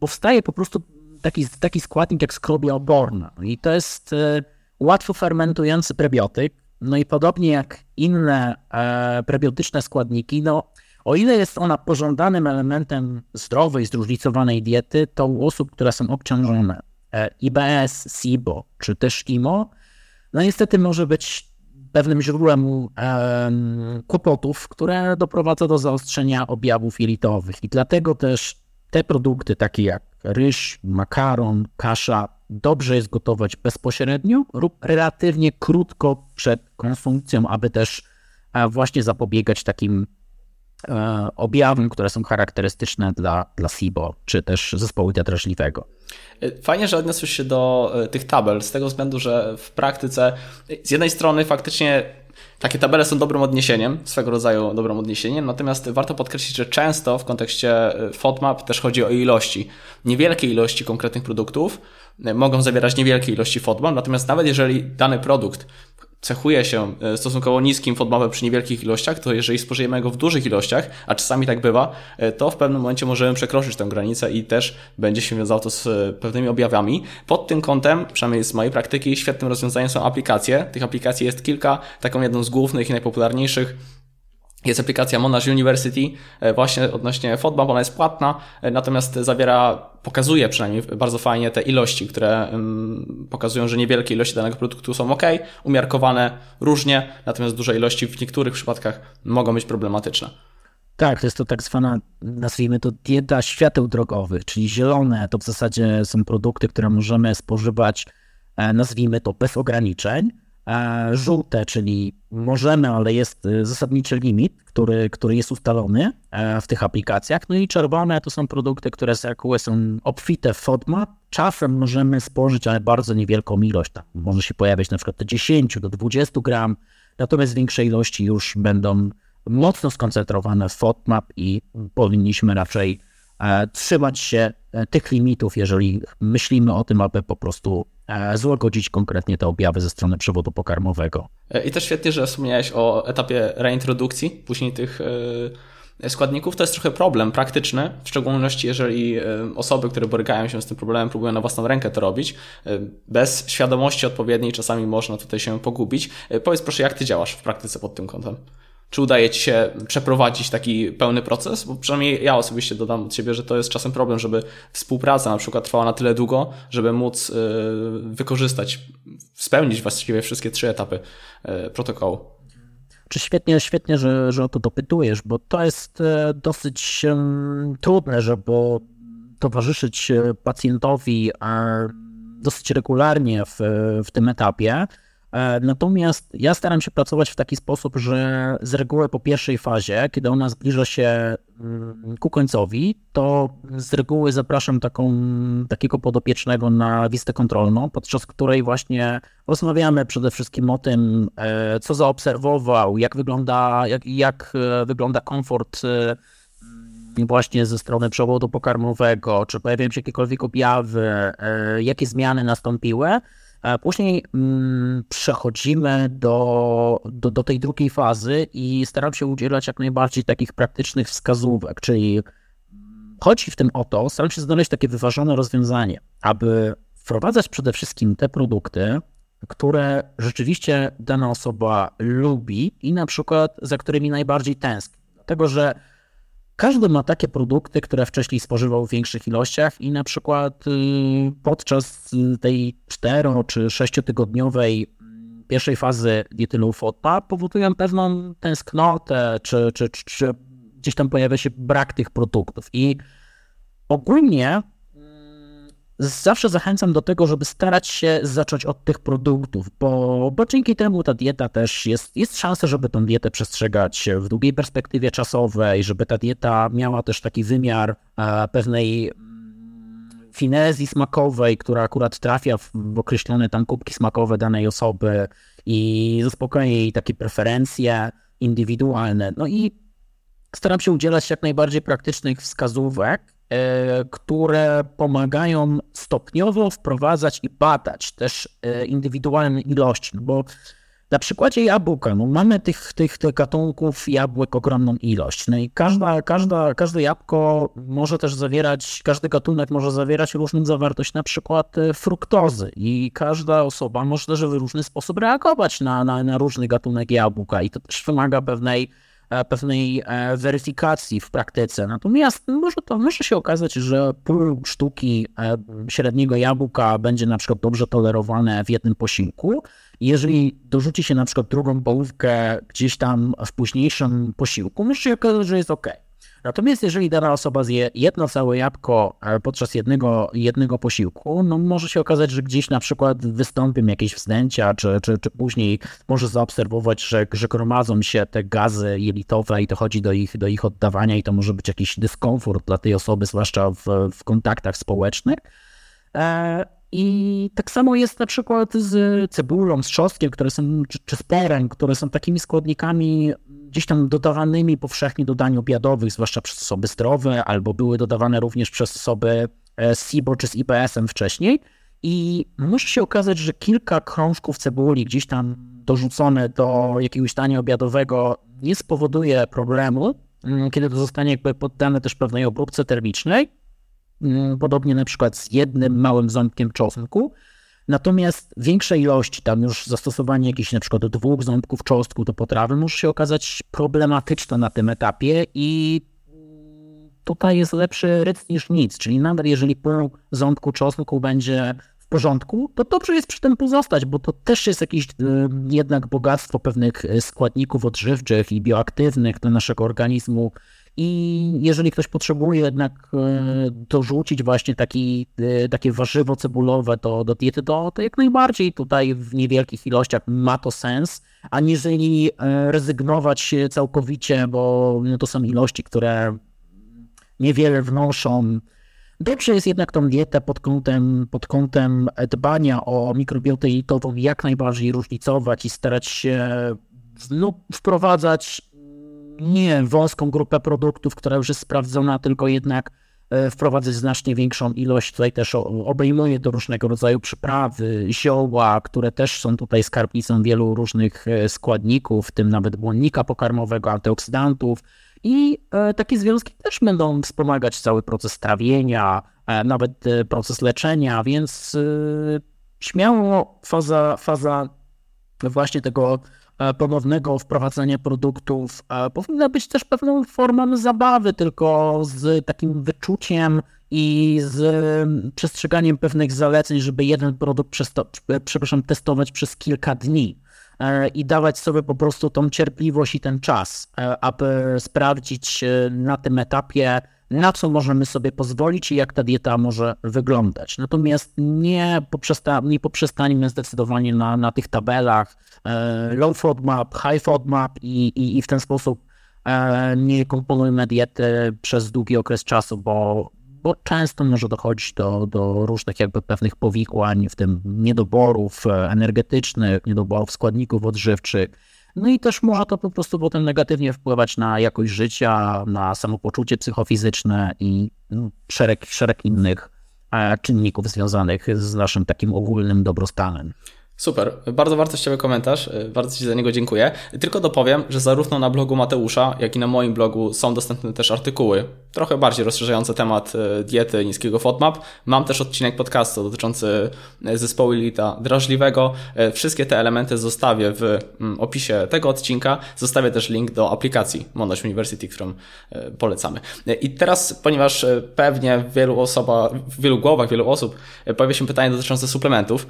S2: powstaje po prostu taki, taki składnik jak skrobia oborna. I to jest e, łatwo fermentujący prebiotyk. No i podobnie jak inne e, prebiotyczne składniki, no o ile jest ona pożądanym elementem zdrowej, zróżnicowanej diety, to u osób, które są obciążone e, IBS, SIBO czy też IMO, no niestety może być pewnym źródłem kłopotów, które doprowadza do zaostrzenia objawów jelitowych. I dlatego też te produkty, takie jak ryż, makaron, kasza, dobrze jest gotować bezpośrednio lub relatywnie krótko przed konsumpcją, aby też e, właśnie zapobiegać takim e, objawom, które są charakterystyczne dla, dla SIBO, czy też zespołu drażliwego.
S1: Fajnie, że odniosłeś się do e, tych tabel, z tego względu, że w praktyce z jednej strony faktycznie takie tabele są dobrym odniesieniem, swego rodzaju dobrym odniesieniem, natomiast warto podkreślić, że często w kontekście e, FODMAP też chodzi o ilości. Niewielkie ilości konkretnych produktów e, mogą zawierać niewielkie ilości FODMAP, natomiast nawet jeżeli dany produkt cechuje się e, stosunkowo niskim FODMAPem przy niewielkich ilościach, to jeżeli spożyjemy go w dużych ilościach, a czasami tak bywa, e, to w pewnym momencie możemy przekroczyć tę granicę i też będzie się wiązało to z e, pewnymi objawami. Pod tym kątem, przynajmniej z mojej praktyki, świetnym rozwiązaniem są aplikacje. Tych aplikacji jest kilka. Taką jedną z głównych i najpopularniejszych jest aplikacja Monash University e, właśnie odnośnie FODMAP, ona jest płatna, e, natomiast zawiera, pokazuje przynajmniej bardzo fajnie te ilości, które pokazują, że niewielkie ilości danego produktu są ok, umiarkowane różnie, natomiast duże ilości w niektórych przypadkach mogą być problematyczne.
S2: Tak, to jest to tak zwana, nazwijmy to dieta świateł drogowych, czyli zielone to w zasadzie są produkty, które możemy spożywać, e, nazwijmy to bez ograniczeń, żółte, czyli możemy, ale jest e, zasadniczy limit, który, który jest ustalony e, w tych aplikacjach. No i czerwone to są produkty, które z reguły są obfite w FODMAP. Czasem możemy spożyć, ale bardzo niewielką ilość. Tam może się pojawiać na przykład do 10 do 20 gram. natomiast większe ilości już będą mocno skoncentrowane w FODMAP i powinniśmy raczej e, trzymać się e, tych limitów, jeżeli myślimy o tym, aby po prostu e, złagodzić konkretnie te objawy ze strony przewodu pokarmowego.
S1: I też świetnie, że wspomniałeś o etapie reintrodukcji, później tych składników. To jest trochę problem praktyczny, w szczególności jeżeli osoby, które borykają się z tym problemem, próbują na własną rękę to robić. Bez świadomości odpowiedniej czasami można tutaj się pogubić. Powiedz proszę, jak ty działasz w praktyce pod tym kątem? Czy udaje Ci się przeprowadzić taki pełny proces? Bo przynajmniej ja osobiście dodam od siebie, że to jest czasem problem, żeby współpraca na przykład trwała na tyle długo, żeby móc y, wykorzystać, spełnić właściwie wszystkie trzy etapy y, protokołu.
S2: Czy świetnie, świetnie, że, że o to dopytujesz, bo to jest e, dosyć trudne, żeby towarzyszyć e, pacjentowi dosyć regularnie w, w tym etapie. E, natomiast ja staram się pracować w taki sposób, że z reguły po pierwszej fazie, kiedy ona zbliża się mm, ku końcowi, to z reguły zapraszam taką, takiego podopiecznego na listę kontrolną, podczas której właśnie rozmawiamy przede wszystkim o tym, e, co zaobserwował, jak wygląda, jak, jak e, wygląda komfort właśnie ze strony przewodu pokarmowego, czy pojawiają się jakiekolwiek objawy, jakie zmiany nastąpiły. Później mm, przechodzimy do, do, do tej drugiej fazy i staram się udzielać jak najbardziej takich praktycznych wskazówek, czyli chodzi w tym o to, staram się znaleźć takie wyważone rozwiązanie, aby wprowadzać przede wszystkim te produkty, które rzeczywiście dana osoba lubi i na przykład za którymi najbardziej tęskni. Dlatego, że każdy ma takie produkty, które wcześniej spożywał w większych ilościach i na przykład y, podczas tej 4 czy 6 tygodniowej mm, pierwszej fazy diety low FODMAP powodują pewną tęsknotę, czy, czy, czy, czy gdzieś tam pojawia się brak tych produktów. I ogólnie zawsze zachęcam do tego, żeby starać się zacząć od tych produktów, bo, bo dzięki temu ta dieta też jest, jest szansa, żeby tą dietę przestrzegać w długiej perspektywie czasowej, żeby ta dieta miała też taki wymiar e, pewnej mm, finezji smakowej, która akurat trafia w, określone tam kubki smakowe danej osoby i zaspokaja jej takie preferencje indywidualne. No i staram się udzielać jak najbardziej praktycznych wskazówek, które pomagają stopniowo wprowadzać i badać też e, indywidualne ilości, no bo na przykładzie jabłka, no mamy tych, tych, tych gatunków jabłek ogromną ilość. No i każda, każda, każde jabłko może też zawierać, każdy gatunek może zawierać różną zawartość na przykład e, fruktozy i każda osoba może też w różny sposób reagować na, na, na różny gatunek jabłka i to też wymaga pewnej E, pewnej e, weryfikacji w praktyce. Natomiast może to może się okazać, że pół sztuki e, średniego jabłka będzie na przykład dobrze tolerowane w jednym posiłku. Jeżeli dorzuci się na przykład drugą połówkę gdzieś tam w późniejszym posiłku, może się okazać, że jest ok. Natomiast jeżeli dana osoba zje jedno całe jabłko e, podczas jednego, jednego posiłku, no może się okazać, że gdzieś na przykład wystąpią jakieś wzdęcia, czy, czy, czy później może zaobserwować, że, że gromadzą się te gazy jelitowe i dochodzi do ich, do ich oddawania i to może być jakiś dyskomfort dla tej osoby, zwłaszcza w, w kontaktach społecznych. E, I tak samo jest na przykład z cebulą, z trzostkiem, które są, czy, czy z perem, które są takimi składnikami gdzieś tam dodawanymi powszechnie do dań obiadowych, zwłaszcza przez osoby zdrowe, albo były dodawane również przez osoby z SIBO czy z IBS-em wcześniej. I może się okazać, że kilka krążków cebuli gdzieś tam dorzucone do jakiegoś dania obiadowego nie spowoduje problemu, mm, kiedy to zostanie jakby poddane też pewnej obróbce termicznej. Mm, podobnie na przykład z jednym małym ząbkiem czosnku, Natomiast większe ilości, tam już zastosowanie jakichś na przykład dwóch ząbków czosnku do potrawy może się okazać problematyczne na tym etapie i tutaj jest lepszy ryc niż nic, czyli nawet jeżeli pół ząbku czosnku będzie w porządku, to dobrze jest przy tym pozostać, bo to też jest jakieś y, jednak bogactwo pewnych składników odżywczych i bioaktywnych dla naszego organizmu i jeżeli ktoś potrzebuje jednak e, dorzucić właśnie taki, e, takie warzywo cebulowe do, do diety, to, to jak najbardziej tutaj w niewielkich ilościach ma to sens, aniżeli e, rezygnować całkowicie, bo to są ilości, które niewiele wnoszą. Dobrze jest jednak tą dietę pod kątem, pod kątem dbania o mikrobiotę jelitową jak najbardziej różnicować i starać się lub wprowadzać nie wąską grupę produktów, która już jest sprawdzona, tylko jednak e, wprowadzać znacznie większą ilość. Tutaj też obejmuje to różnego rodzaju przyprawy, zioła, które też są tutaj skarbnicą wielu różnych e, składników, w tym nawet błonnika pokarmowego, antyoksydantów. I e, takie związki też będą wspomagać cały proces trawienia, nawet proces leczenia, więc śmiało faza, faza właśnie tego ponownego wprowadzania produktów e, powinna być też pewną formą zabawy, tylko z takim wyczuciem i z przestrzeganiem pewnych zaleceń, żeby jeden produkt e, przepraszam, testować przez kilka dni i dawać sobie po prostu tą cierpliwość i ten czas, aby sprawdzić na tym etapie, na co możemy sobie pozwolić i jak ta dieta może wyglądać. Natomiast nie, poprzesta nie poprzestaniemy zdecydowanie na, na tych tabelach e, low FODMAP, high FODMAP i, i, i w ten sposób e, nie komponujmy diety przez długi okres czasu, bo, bo często może dochodzić do, do różnych jakby pewnych powikłań, w tym niedoborów e, energetycznych, niedoborów składników odżywczych, no i też może to po prostu potem negatywnie wpływać na jakość życia, na samopoczucie psychofizyczne i no, szereg, szereg innych e, czynników związanych z naszym takim ogólnym dobrostanem.
S1: Super, bardzo wartościowy komentarz, y, bardzo Ci za niego dziękuję. Tylko dopowiem, że zarówno na blogu Mateusza, jak i na moim blogu są dostępne też artykuły, trochę bardziej rozszerzające temat y, diety niskiego FODMAP. Mam też odcinek podcastu dotyczący y, zespołu Lita drażliwego. Wszystkie te elementy zostawię w mm, opisie tego odcinka. Zostawię też link do aplikacji Monash University, którą polecamy. I teraz, ponieważ pewnie w wielu osobach, w wielu głowach, wielu osób pojawia się pytanie dotyczące suplementów,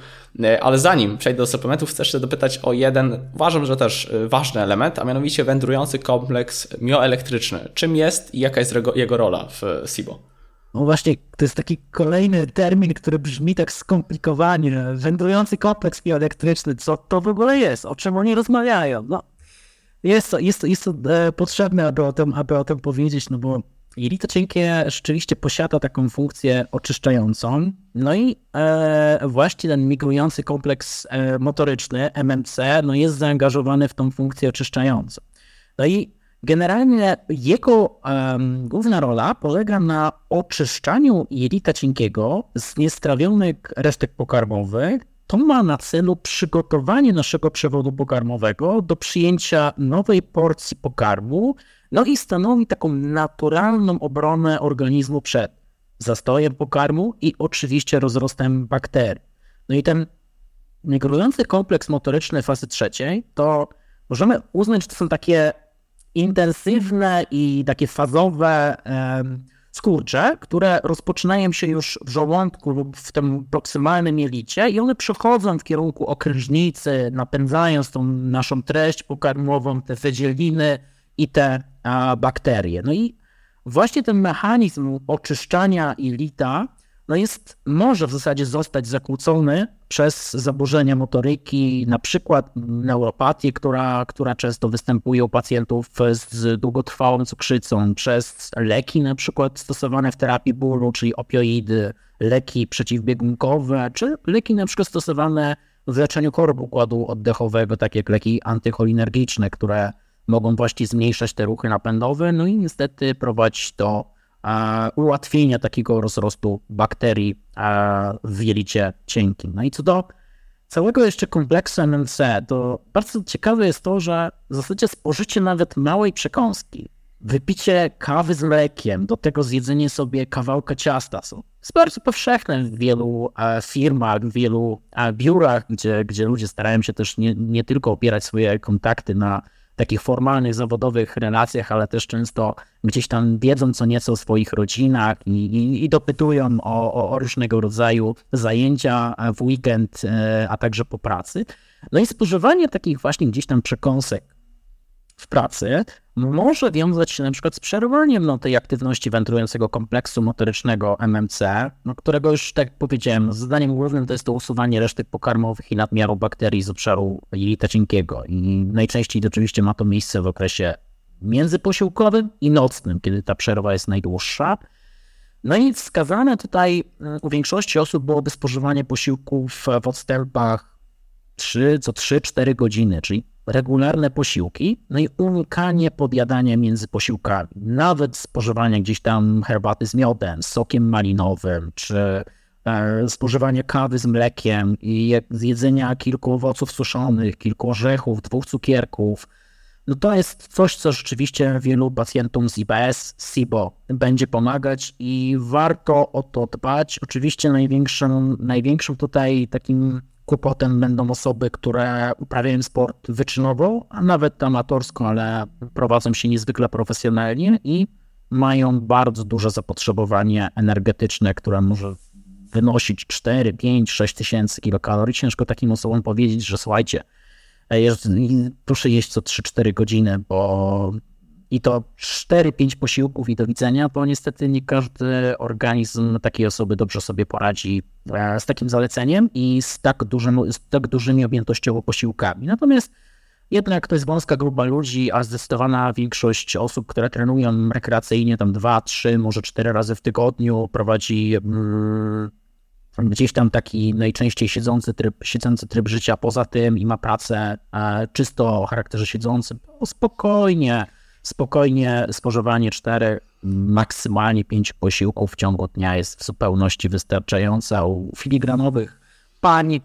S1: ale zanim przejdę do suplementów, chcę jeszcze dopytać o jeden, uważam, że też y, ważny element, a mianowicie wędrujący kompleks mioelektryczny. Czym jest i jaka jest jego rola w SIBO?
S2: No właśnie, to jest taki kolejny termin, który brzmi tak skomplikowanie. Wędrujący kompleks mioelektryczny, co to w ogóle jest? O czym oni rozmawiają? No, jest to, jest to, jest to e, potrzebne, aby o, tym, aby o tym powiedzieć, no bo Jelito cienkie rzeczywiście posiada taką funkcję oczyszczającą. No i e, właśnie ten migrujący kompleks e, motoryczny, MMC, no jest zaangażowany w tą funkcję oczyszczającą. No i generalnie jego e, główna rola polega na oczyszczaniu jelita cienkiego z niestrawionych resztek pokarmowych. To ma na celu przygotowanie naszego przewodu pokarmowego do przyjęcia nowej porcji pokarmu, no i stanowi taką naturalną obronę organizmu przed zastojem pokarmu i oczywiście rozrostem bakterii. No i ten migrujący kompleks motoryczny fazy trzeciej, to możemy uznać, że to są takie intensywne i takie fazowe skurcze, które rozpoczynają się już w żołądku lub w tym proksymalnym jelicie i one przechodzą w kierunku okrężnicy, napędzając tą naszą treść pokarmową, te wydzieliny i te bakterie. No i właśnie ten mechanizm oczyszczania jelita no jest, może w zasadzie zostać zakłócony przez zaburzenia motoryki, na przykład neuropatię, która, która często występuje u pacjentów z długotrwałą cukrzycą, przez leki na przykład stosowane w terapii bólu, czyli opioidy, leki przeciwbiegunkowe, czy leki na przykład stosowane w leczeniu chorób układu oddechowego, takie jak leki antycholinergiczne, które mogą właśnie zmniejszać te ruchy napędowe, no i niestety prowadzić do e, ułatwienia takiego rozrostu bakterii e, w jelicie cienkim. No i co do całego jeszcze kompleksu MMC, to bardzo ciekawe jest to, że w zasadzie spożycie nawet małej przekąski, wypicie kawy z mlekiem, do tego zjedzenie sobie kawałka ciasta są jest bardzo powszechne w wielu e, firmach, w wielu biurach, gdzie, gdzie ludzie starają się też nie, nie tylko opierać swoje kontakty na takich formalnych, zawodowych relacjach, ale też często gdzieś tam wiedzą co nieco o swoich rodzinach i, i, i dopytują o, o, różnego rodzaju zajęcia w weekend, e, a także po pracy. No i spożywanie takich właśnie gdzieś tam przekąsek w pracy może wiązać się na przykład z przerwaniem no, tej aktywności wędrującego kompleksu motorycznego MMC, no, którego już, tak powiedziałem, zadaniem głównym to jest to usuwanie resztek pokarmowych i nadmiaru bakterii z obszaru jelita cienkiego. I najczęściej oczywiście ma to miejsce w okresie międzyposiłkowym i nocnym, kiedy ta przerwa jest najdłuższa. No i wskazane tutaj mm, u większości osób byłoby spożywanie posiłków w odstępach 3, co 3-4 godziny, czyli regularne posiłki, no i unikanie podjadania między posiłkami, nawet spożywanie gdzieś tam herbaty z miodem, sokiem malinowym, czy e, spożywanie kawy z mlekiem i zjedzenia kilku owoców suszonych, kilku orzechów, dwóch cukierków, no to jest coś, co rzeczywiście wielu pacjentom z IBS, SIBO będzie pomagać i warto o to dbać. Oczywiście największym, największym tutaj takim kłopotem będą osoby, które uprawiają sport wyczynowo, a nawet amatorsko, ale prowadzą się niezwykle profesjonalnie i mają bardzo duże zapotrzebowanie energetyczne, które może wynosić 4, 5, 6 tysięcy kilokalorii. Ciężko takim osobom powiedzieć, że słuchajcie, proszę jeść co 3-4 godziny, bo i to 4-5 posiłków i do widzenia, bo niestety nie każdy organizm takiej osoby dobrze sobie poradzi e, z takim zaleceniem i z tak, dużym, z tak dużymi objętościowo posiłkami. Natomiast jednak to jest wąska grupa ludzi, a zdecydowana większość osób, które trenują rekreacyjnie tam 2, 3, może 4 razy w tygodniu, prowadzi mm, gdzieś tam taki najczęściej siedzący tryb, siedzący tryb życia poza tym i ma pracę e, czysto o charakterze siedzącym, spokojnie, spokojnie spożywanie czterech, maksymalnie pięć posiłków w ciągu dnia jest w zupełności wystarczające. U filigranowych pań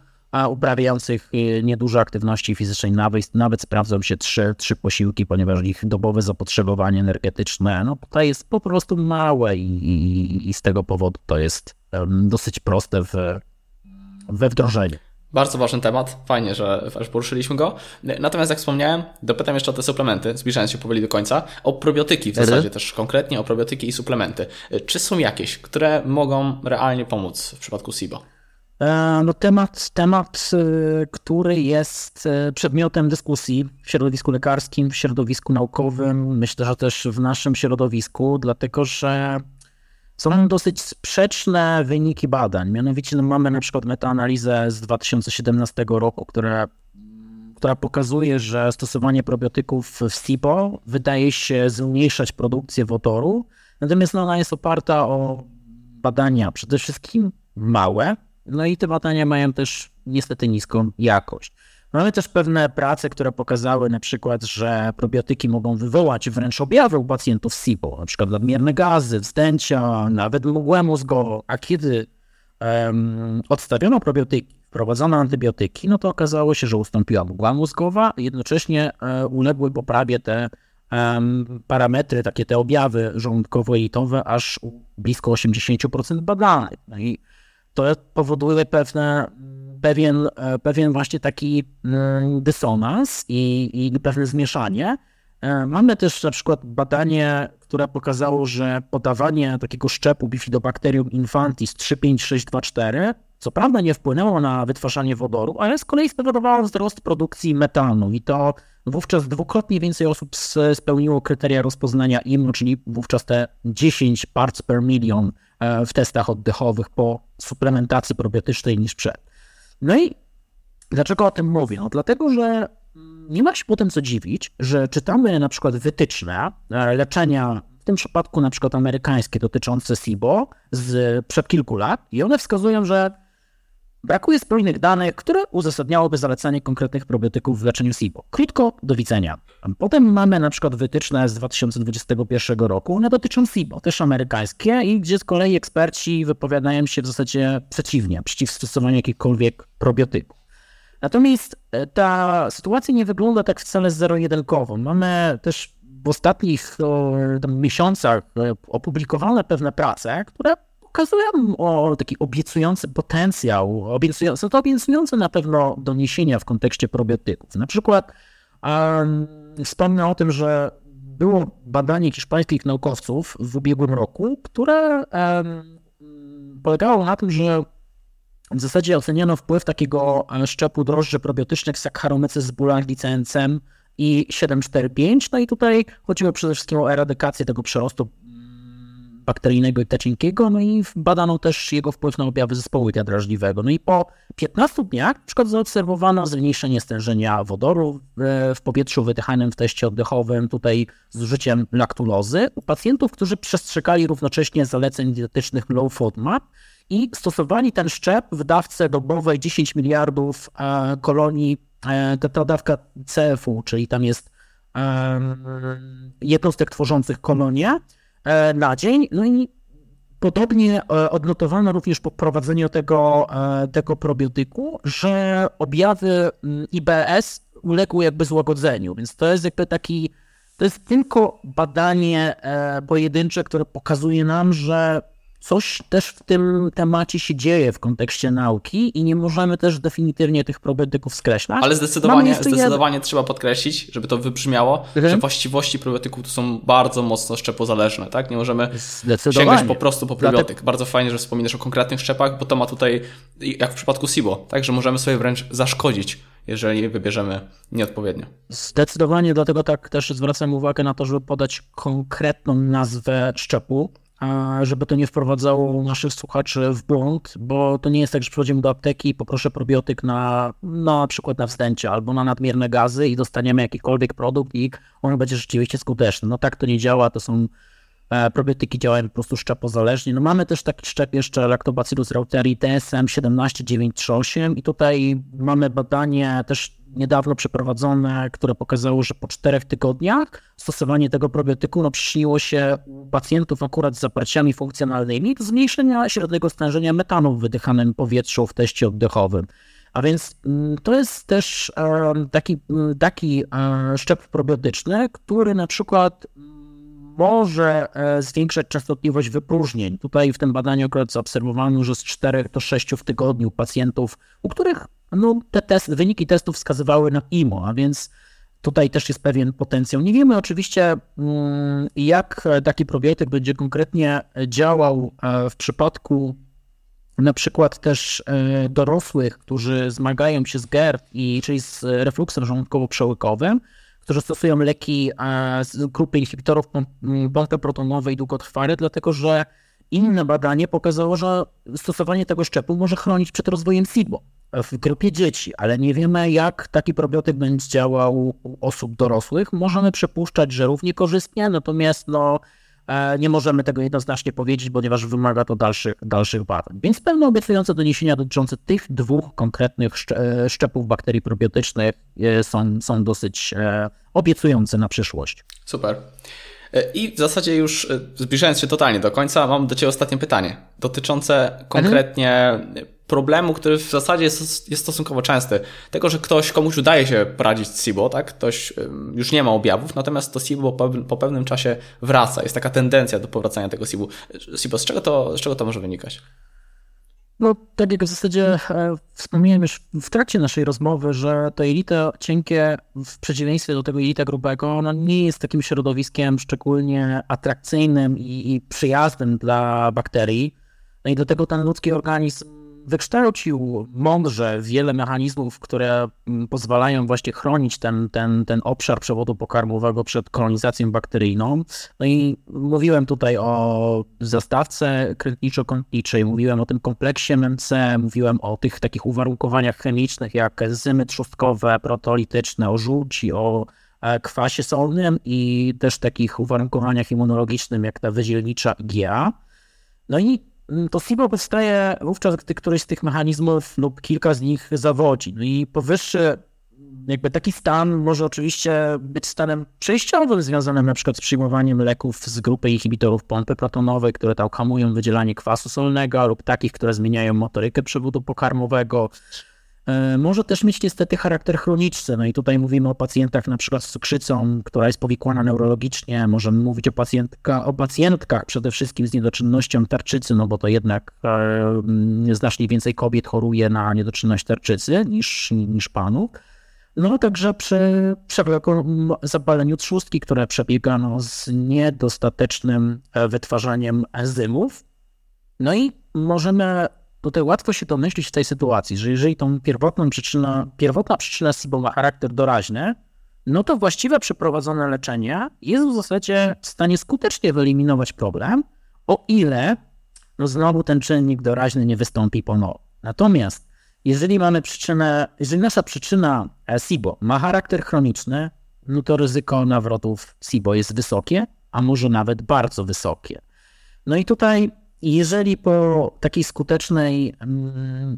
S2: uprawiających e, nieduże aktywności fizycznej nawet, nawet sprawdzą się trzy, trzy posiłki, ponieważ ich dobowe zapotrzebowanie energetyczne no, to jest po prostu małe i, i, i z tego powodu to jest dosyć proste w, we wdrożeniu.
S1: Bardzo ważny temat, fajnie, że, poruszyliśmy go. Natomiast jak wspomniałem, dopytam jeszcze o te suplementy, zbliżając się powoli do końca, o probiotyki w zasadzie też konkretnie, o probiotyki i suplementy. Czy są jakieś, które mogą realnie pomóc w przypadku SIBO?
S2: E, no temat, temat, e, który jest e, przedmiotem dyskusji w środowisku lekarskim, w środowisku naukowym, myślę, że też w naszym środowisku, dlatego że są dosyć sprzeczne wyniki badań. Mianowicie no, mamy na przykład metaanalizę z 2017 roku, która, która pokazuje, że stosowanie probiotyków w SIPO wydaje się zmniejszać produkcję wodoru, natomiast no, ona jest oparta o badania przede wszystkim małe, no i te badania mają też niestety niską jakość. Mamy też pewne prace, które pokazały na przykład, że probiotyki mogą wywołać wręcz objawy u pacjentów SIBO, na przykład nadmierne gazy, wzdęcia, nawet mgłę mózgową. A kiedy um, odstawiono probiotyki, wprowadzono antybiotyki, no to okazało się, że ustąpiła mgła mózgowa, jednocześnie um, uległy poprawie te um, parametry, takie te objawy żołądkowo-jelitowe aż blisko 80% badanych. No i to powoduje pewne pewien, e, pewien właśnie taki mm, dysonans i, i pewne zmieszanie. E, mamy też na przykład badanie, które pokazało, że podawanie takiego szczepu Bifidobacterium infantis 35624 co prawda nie wpłynęło na wytwarzanie wodoru, ale z kolei spowodowało wzrost produkcji metanu i to wówczas dwukrotnie więcej osób spełniło kryteria rozpoznania IMO, czyli wówczas te 10 parts per million e, w testach oddechowych po suplementacji probiotycznej niż przed. No i dlaczego o tym mówię? No dlatego, że nie ma się potem co dziwić, że czytamy na przykład wytyczne e, leczenia, w tym przypadku na przykład amerykańskie dotyczące SIBO z przed kilku lat i one wskazują, że brakuje spójnych danych, które uzasadniałoby zalecanie konkretnych probiotyków w leczeniu SIBO. Krótko, do widzenia. Potem mamy na przykład wytyczne z 2021 roku, one dotyczą SIBO, też amerykańskie i gdzie z kolei eksperci wypowiadają się w zasadzie przeciwnie, przeciw stosowaniu jakichkolwiek probiotyków. Natomiast e, ta sytuacja nie wygląda tak wcale zero-jedynkowo. Mamy też w ostatnich miesiącach e, opublikowane pewne prace, które pokazują o taki obiecujący potencjał, obiecujące, to obiecujące na pewno doniesienia w kontekście probiotyków. Na przykład um, wspomnę o tym, że było badanie hiszpańskich naukowców w ubiegłym roku, które um, polegało na tym, że w zasadzie oceniano wpływ takiego e, szczepu drożdży probiotycznych Saccharomyces boulardii i 745. No i tutaj chodziło przede wszystkim o eradykację tego przerostu bakteryjnego i cienkiego, no i badano też jego wpływ na objawy zespołu drażliwego. No i po 15 dniach na przykład zaobserwowano zmniejszenie stężenia wodoru w powietrzu wydychanym w teście oddechowym, tutaj z użyciem laktulozy u pacjentów, którzy przestrzegali równocześnie zaleceń dietetycznych low FODMAP i stosowali ten szczep w dawce dobowej 10 miliardów e, kolonii ta dawka CF-u, czyli tam jest jednostek tworzących kolonie na dzień. No i Podobnie odnotowano również po prowadzeniu tego, tego probiotyku, że objawy mm, IBS uległy jakby złagodzeniu, więc to jest jakby taki, to jest tylko badanie e, pojedyncze, które pokazuje nam, że coś też w tym temacie się dzieje w kontekście nauki i nie możemy też definitywnie tych probiotyków skreślać.
S1: Ale zdecydowanie, zdecydowanie trzeba podkreślić, żeby to wybrzmiało, mhm. że właściwości probiotyków są bardzo mocno szczepozależne, tak? Nie możemy sięgać po prostu po probiotyk. Dlatego... Bardzo fajnie, że wspominasz o konkretnych szczepach, bo to ma tutaj, jak w przypadku SIBO, tak? Że możemy sobie wręcz zaszkodzić jeżeli wybierzemy nieodpowiednio.
S2: Zdecydowanie, dlatego tak też zwracam uwagę na to, żeby podać konkretną nazwę szczepu, żeby to nie wprowadzało naszych słuchaczy w błąd, bo to nie jest tak, że przychodzimy do apteki i poproszę probiotyk na, na przykład na wstęcie albo na nadmierne gazy i dostaniemy jakikolwiek produkt i on będzie rzeczywiście skuteczny. No tak to nie działa, to są probiotyki działają po prostu szczepozależnie. No mamy też taki szczep jeszcze Lactobacillus reuteri TSM 17938 i tutaj mamy badanie też niedawno przeprowadzone, które pokazało, że po czterech tygodniach stosowanie tego probiotyku no, przyczyniło się u pacjentów akurat z zaparciami funkcjonalnymi do zmniejszenia średniego stężenia metanu w wydychanym powietrzu w teście oddechowym. A więc mm, to jest też taki, taki szczep probiotyczny, który na przykład może e, zwiększać częstotliwość wypróżnień. Tutaj w tym badaniu akurat zaobserwowano, że z 4 do 6 w tygodniu pacjentów, u których no, te test, wyniki testów wskazywały na IMO, a więc tutaj też jest pewien potencjał. Nie wiemy oczywiście, mm, jak taki probiotyk będzie konkretnie działał e, w przypadku na przykład też e, dorosłych, którzy zmagają się z GERD, i, czyli z refluksem żołądkowo-przełykowym, którzy stosują leki e, z grupy inhibitorów pompy protonowej długotrwale, dlatego że inne badanie pokazało, że stosowanie tego szczepu może chronić przed rozwojem SIBO w grupie dzieci, ale nie wiemy, jak taki probiotyk będzie działał u osób dorosłych. Możemy przypuszczać, że równie korzystnie, natomiast no, nie możemy tego jednoznacznie powiedzieć, ponieważ wymaga to dalszych, dalszych badań. Więc pełno obiecujące doniesienia dotyczące tych dwóch konkretnych e, szczepów bakterii probiotycznych e, są, są dosyć obiecujące na przyszłość.
S1: Super. I w zasadzie już zbliżając się totalnie do końca, mam do Ciebie ostatnie pytanie dotyczące konkretnie mhm problemu, który w zasadzie jest, jest stosunkowo częsty. Tego, że ktoś, komuś udaje się poradzić z SIBO, tak? Ktoś już nie ma objawów, natomiast to SIBO po, pewnym czasie wraca. Jest taka tendencja do powracania tego SIBO. SIBO, z czego to, z czego to może wynikać?
S2: No, tak jak w zasadzie e, wspomniałem już w trakcie naszej rozmowy, że to jelito cienkie w przeciwieństwie do tego jelita grubego, ono nie jest takim środowiskiem szczególnie atrakcyjnym i, i przyjaznym dla bakterii. No i do tego ten ludzki organizm wykształcił mądrze wiele mechanizmów, które mm, pozwalają właśnie chronić ten, ten, ten obszar przewodu pokarmowego przed kolonizacją bakteryjną. No i mówiłem tutaj o zastawce krętniczo-kątniczej, mówiłem o tym kompleksie MMC, mówiłem o tych takich uwarunkowaniach chemicznych jak enzymy trzustkowe, protolityczne, o żółci, o e, kwasie solnym i też takich uwarunkowaniach immunologicznych jak ta wyzielnicza GA. No i to SIBO powstaje wówczas, gdy któryś z tych mechanizmów lub kilka z nich zawodzi. No i powyższy, jakby taki stan może oczywiście być stanem przejściowym, związanym na przykład z przyjmowaniem leków z grupy inhibitorów pompy protonowej, które tam hamują wydzielanie kwasu solnego, lub takich, które zmieniają motorykę przewodu pokarmowego, może też mieć niestety charakter chroniczny. No i tutaj mówimy o pacjentach na przykład z cukrzycą, która jest powikłana neurologicznie. Możemy mówić o, pacjentka, o pacjentkach przede wszystkim z niedoczynnością tarczycy, no bo to jednak e, znacznie więcej kobiet choruje na niedoczynność tarczycy niż, niż panów. No także przy przewlekłym zapaleniu trzustki, które przebiega no, z niedostatecznym e, wytwarzaniem enzymów. No i możemy tutaj łatwo się domyślić w tej sytuacji, że jeżeli tą pierwotną przyczyna, pierwotna przyczyna SIBO ma charakter doraźny, no to właściwe przeprowadzone leczenie jest w zasadzie w stanie skutecznie wyeliminować problem, o ile no znowu ten czynnik doraźny nie wystąpi ponownie. Natomiast jeżeli mamy przyczynę, jeżeli nasza przyczyna SIBO ma charakter chroniczny, no to ryzyko nawrotów SIBO jest wysokie, a może nawet bardzo wysokie. No i tutaj jeżeli po takiej skutecznej, mm,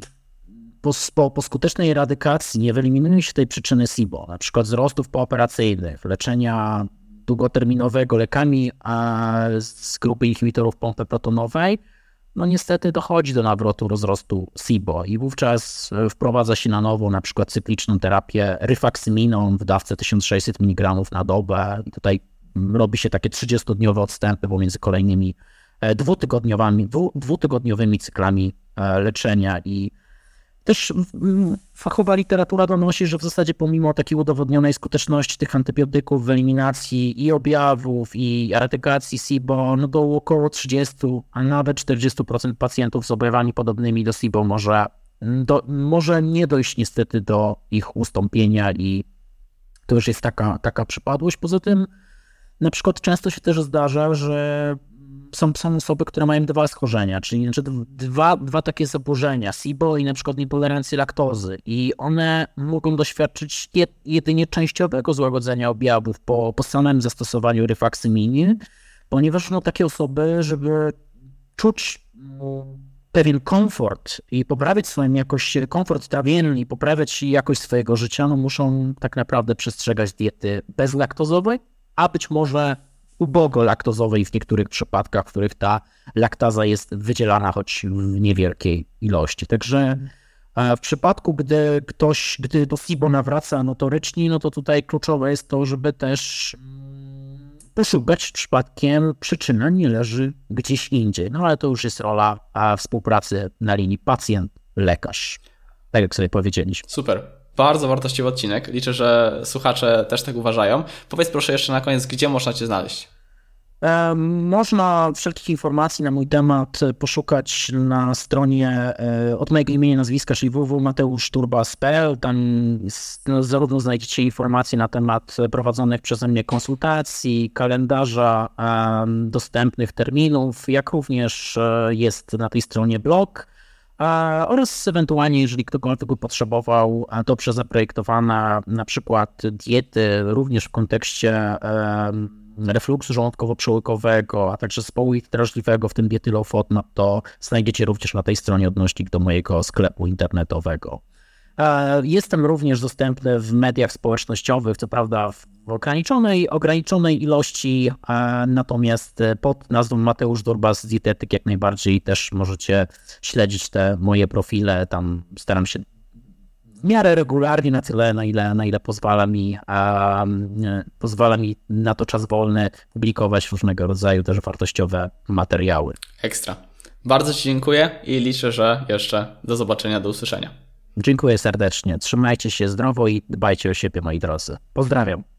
S2: po, po, po skutecznej eradykacji nie wyeliminuje się tej przyczyny SIBO, na przykład wzrostów pooperacyjnych, leczenia długoterminowego lekami z grupy inhibitorów pompy protonowej, no niestety dochodzi do nawrotu rozrostu SIBO i wówczas wprowadza się na nowo na przykład cykliczną terapię ryfaksyminą w dawce 1600 mg na dobę. I tutaj robi się takie 30-dniowe odstępy pomiędzy kolejnymi dwutygodniowymi, dwutygodniowymi cyklami e, leczenia i też fachowa literatura donosi, że w zasadzie pomimo takiej udowodnionej skuteczności tych antybiotyków w eliminacji i objawów, i erytykacji SIBO, no do około 30, a nawet 40% pacjentów z objawami podobnymi do SIBO może, do, może nie dojść niestety do ich ustąpienia i to już jest taka, taka przypadłość. Poza tym na przykład często się też zdarza, że są, są osoby, które mają dwa schorzenia, czyli znaczy dwa, dwa takie zaburzenia, SIBO i na przykład nietolerancję laktozy. I one mogą doświadczyć jedynie częściowego złagodzenia objawów po, po samym zastosowaniu ryfaksyminy, ponieważ no, takie osoby, żeby czuć pewien komfort i poprawić swoją jakość, komfort trawienny poprawiać jakość swojego życia, no muszą tak naprawdę przestrzegać diety bezlaktozowej, a być może ubogo laktozowej w niektórych przypadkach, w których ta laktaza jest wydzielana choć w niewielkiej ilości. Także e, w przypadku, gdy ktoś, gdy do SIBO nawraca notorycznie, no to tutaj kluczowe jest to, żeby też mm, poszukać przypadkiem przyczyna nie leży gdzieś indziej. No ale to już jest rola współpracy na linii pacjent-lekarz. Tak jak sobie powiedzieliśmy.
S1: Super. Bardzo wartościowy odcinek. Liczę, że słuchacze też tak uważają. Powiedz proszę jeszcze na koniec, gdzie można Cię znaleźć?
S2: Można wszelkich informacji na mój temat poszukać na stronie e, od mojego imienia nazwiska, czyli www.mateuszturbas.pl. Tam no, zarówno znajdziecie informacje na temat prowadzonych przeze mnie konsultacji, kalendarza, dostępnych terminów, jak również e, jest na tej stronie blog oraz ewentualnie, jeżeli ktokolwiek by potrzebował dobrze zaprojektowana na przykład diety, również w kontekście refluksu żołądkowo-przełykowego, a także zespołu drażliwego, w tym diety low FODMAP, no to znajdziecie również na tej stronie odnośnik do mojego sklepu internetowego. Jestem również dostępny w mediach społecznościowych, co prawda w ograniczonej, ograniczonej ilości, natomiast pod nazwą Mateusz Durbas Dietetyk jak najbardziej też możecie śledzić te moje profile. Tam staram się w miarę regularnie, na tyle, na ile, na ile pozwala mi, pozwala mi na to czas wolny publikować różnego rodzaju też wartościowe materiały.
S1: Ekstra. Bardzo Ci dziękuję i liczę, że jeszcze do zobaczenia, do usłyszenia.
S2: Dziękuję serdecznie. Trzymajcie się zdrowo i dbajcie o siebie, moi drodzy. Pozdrawiam.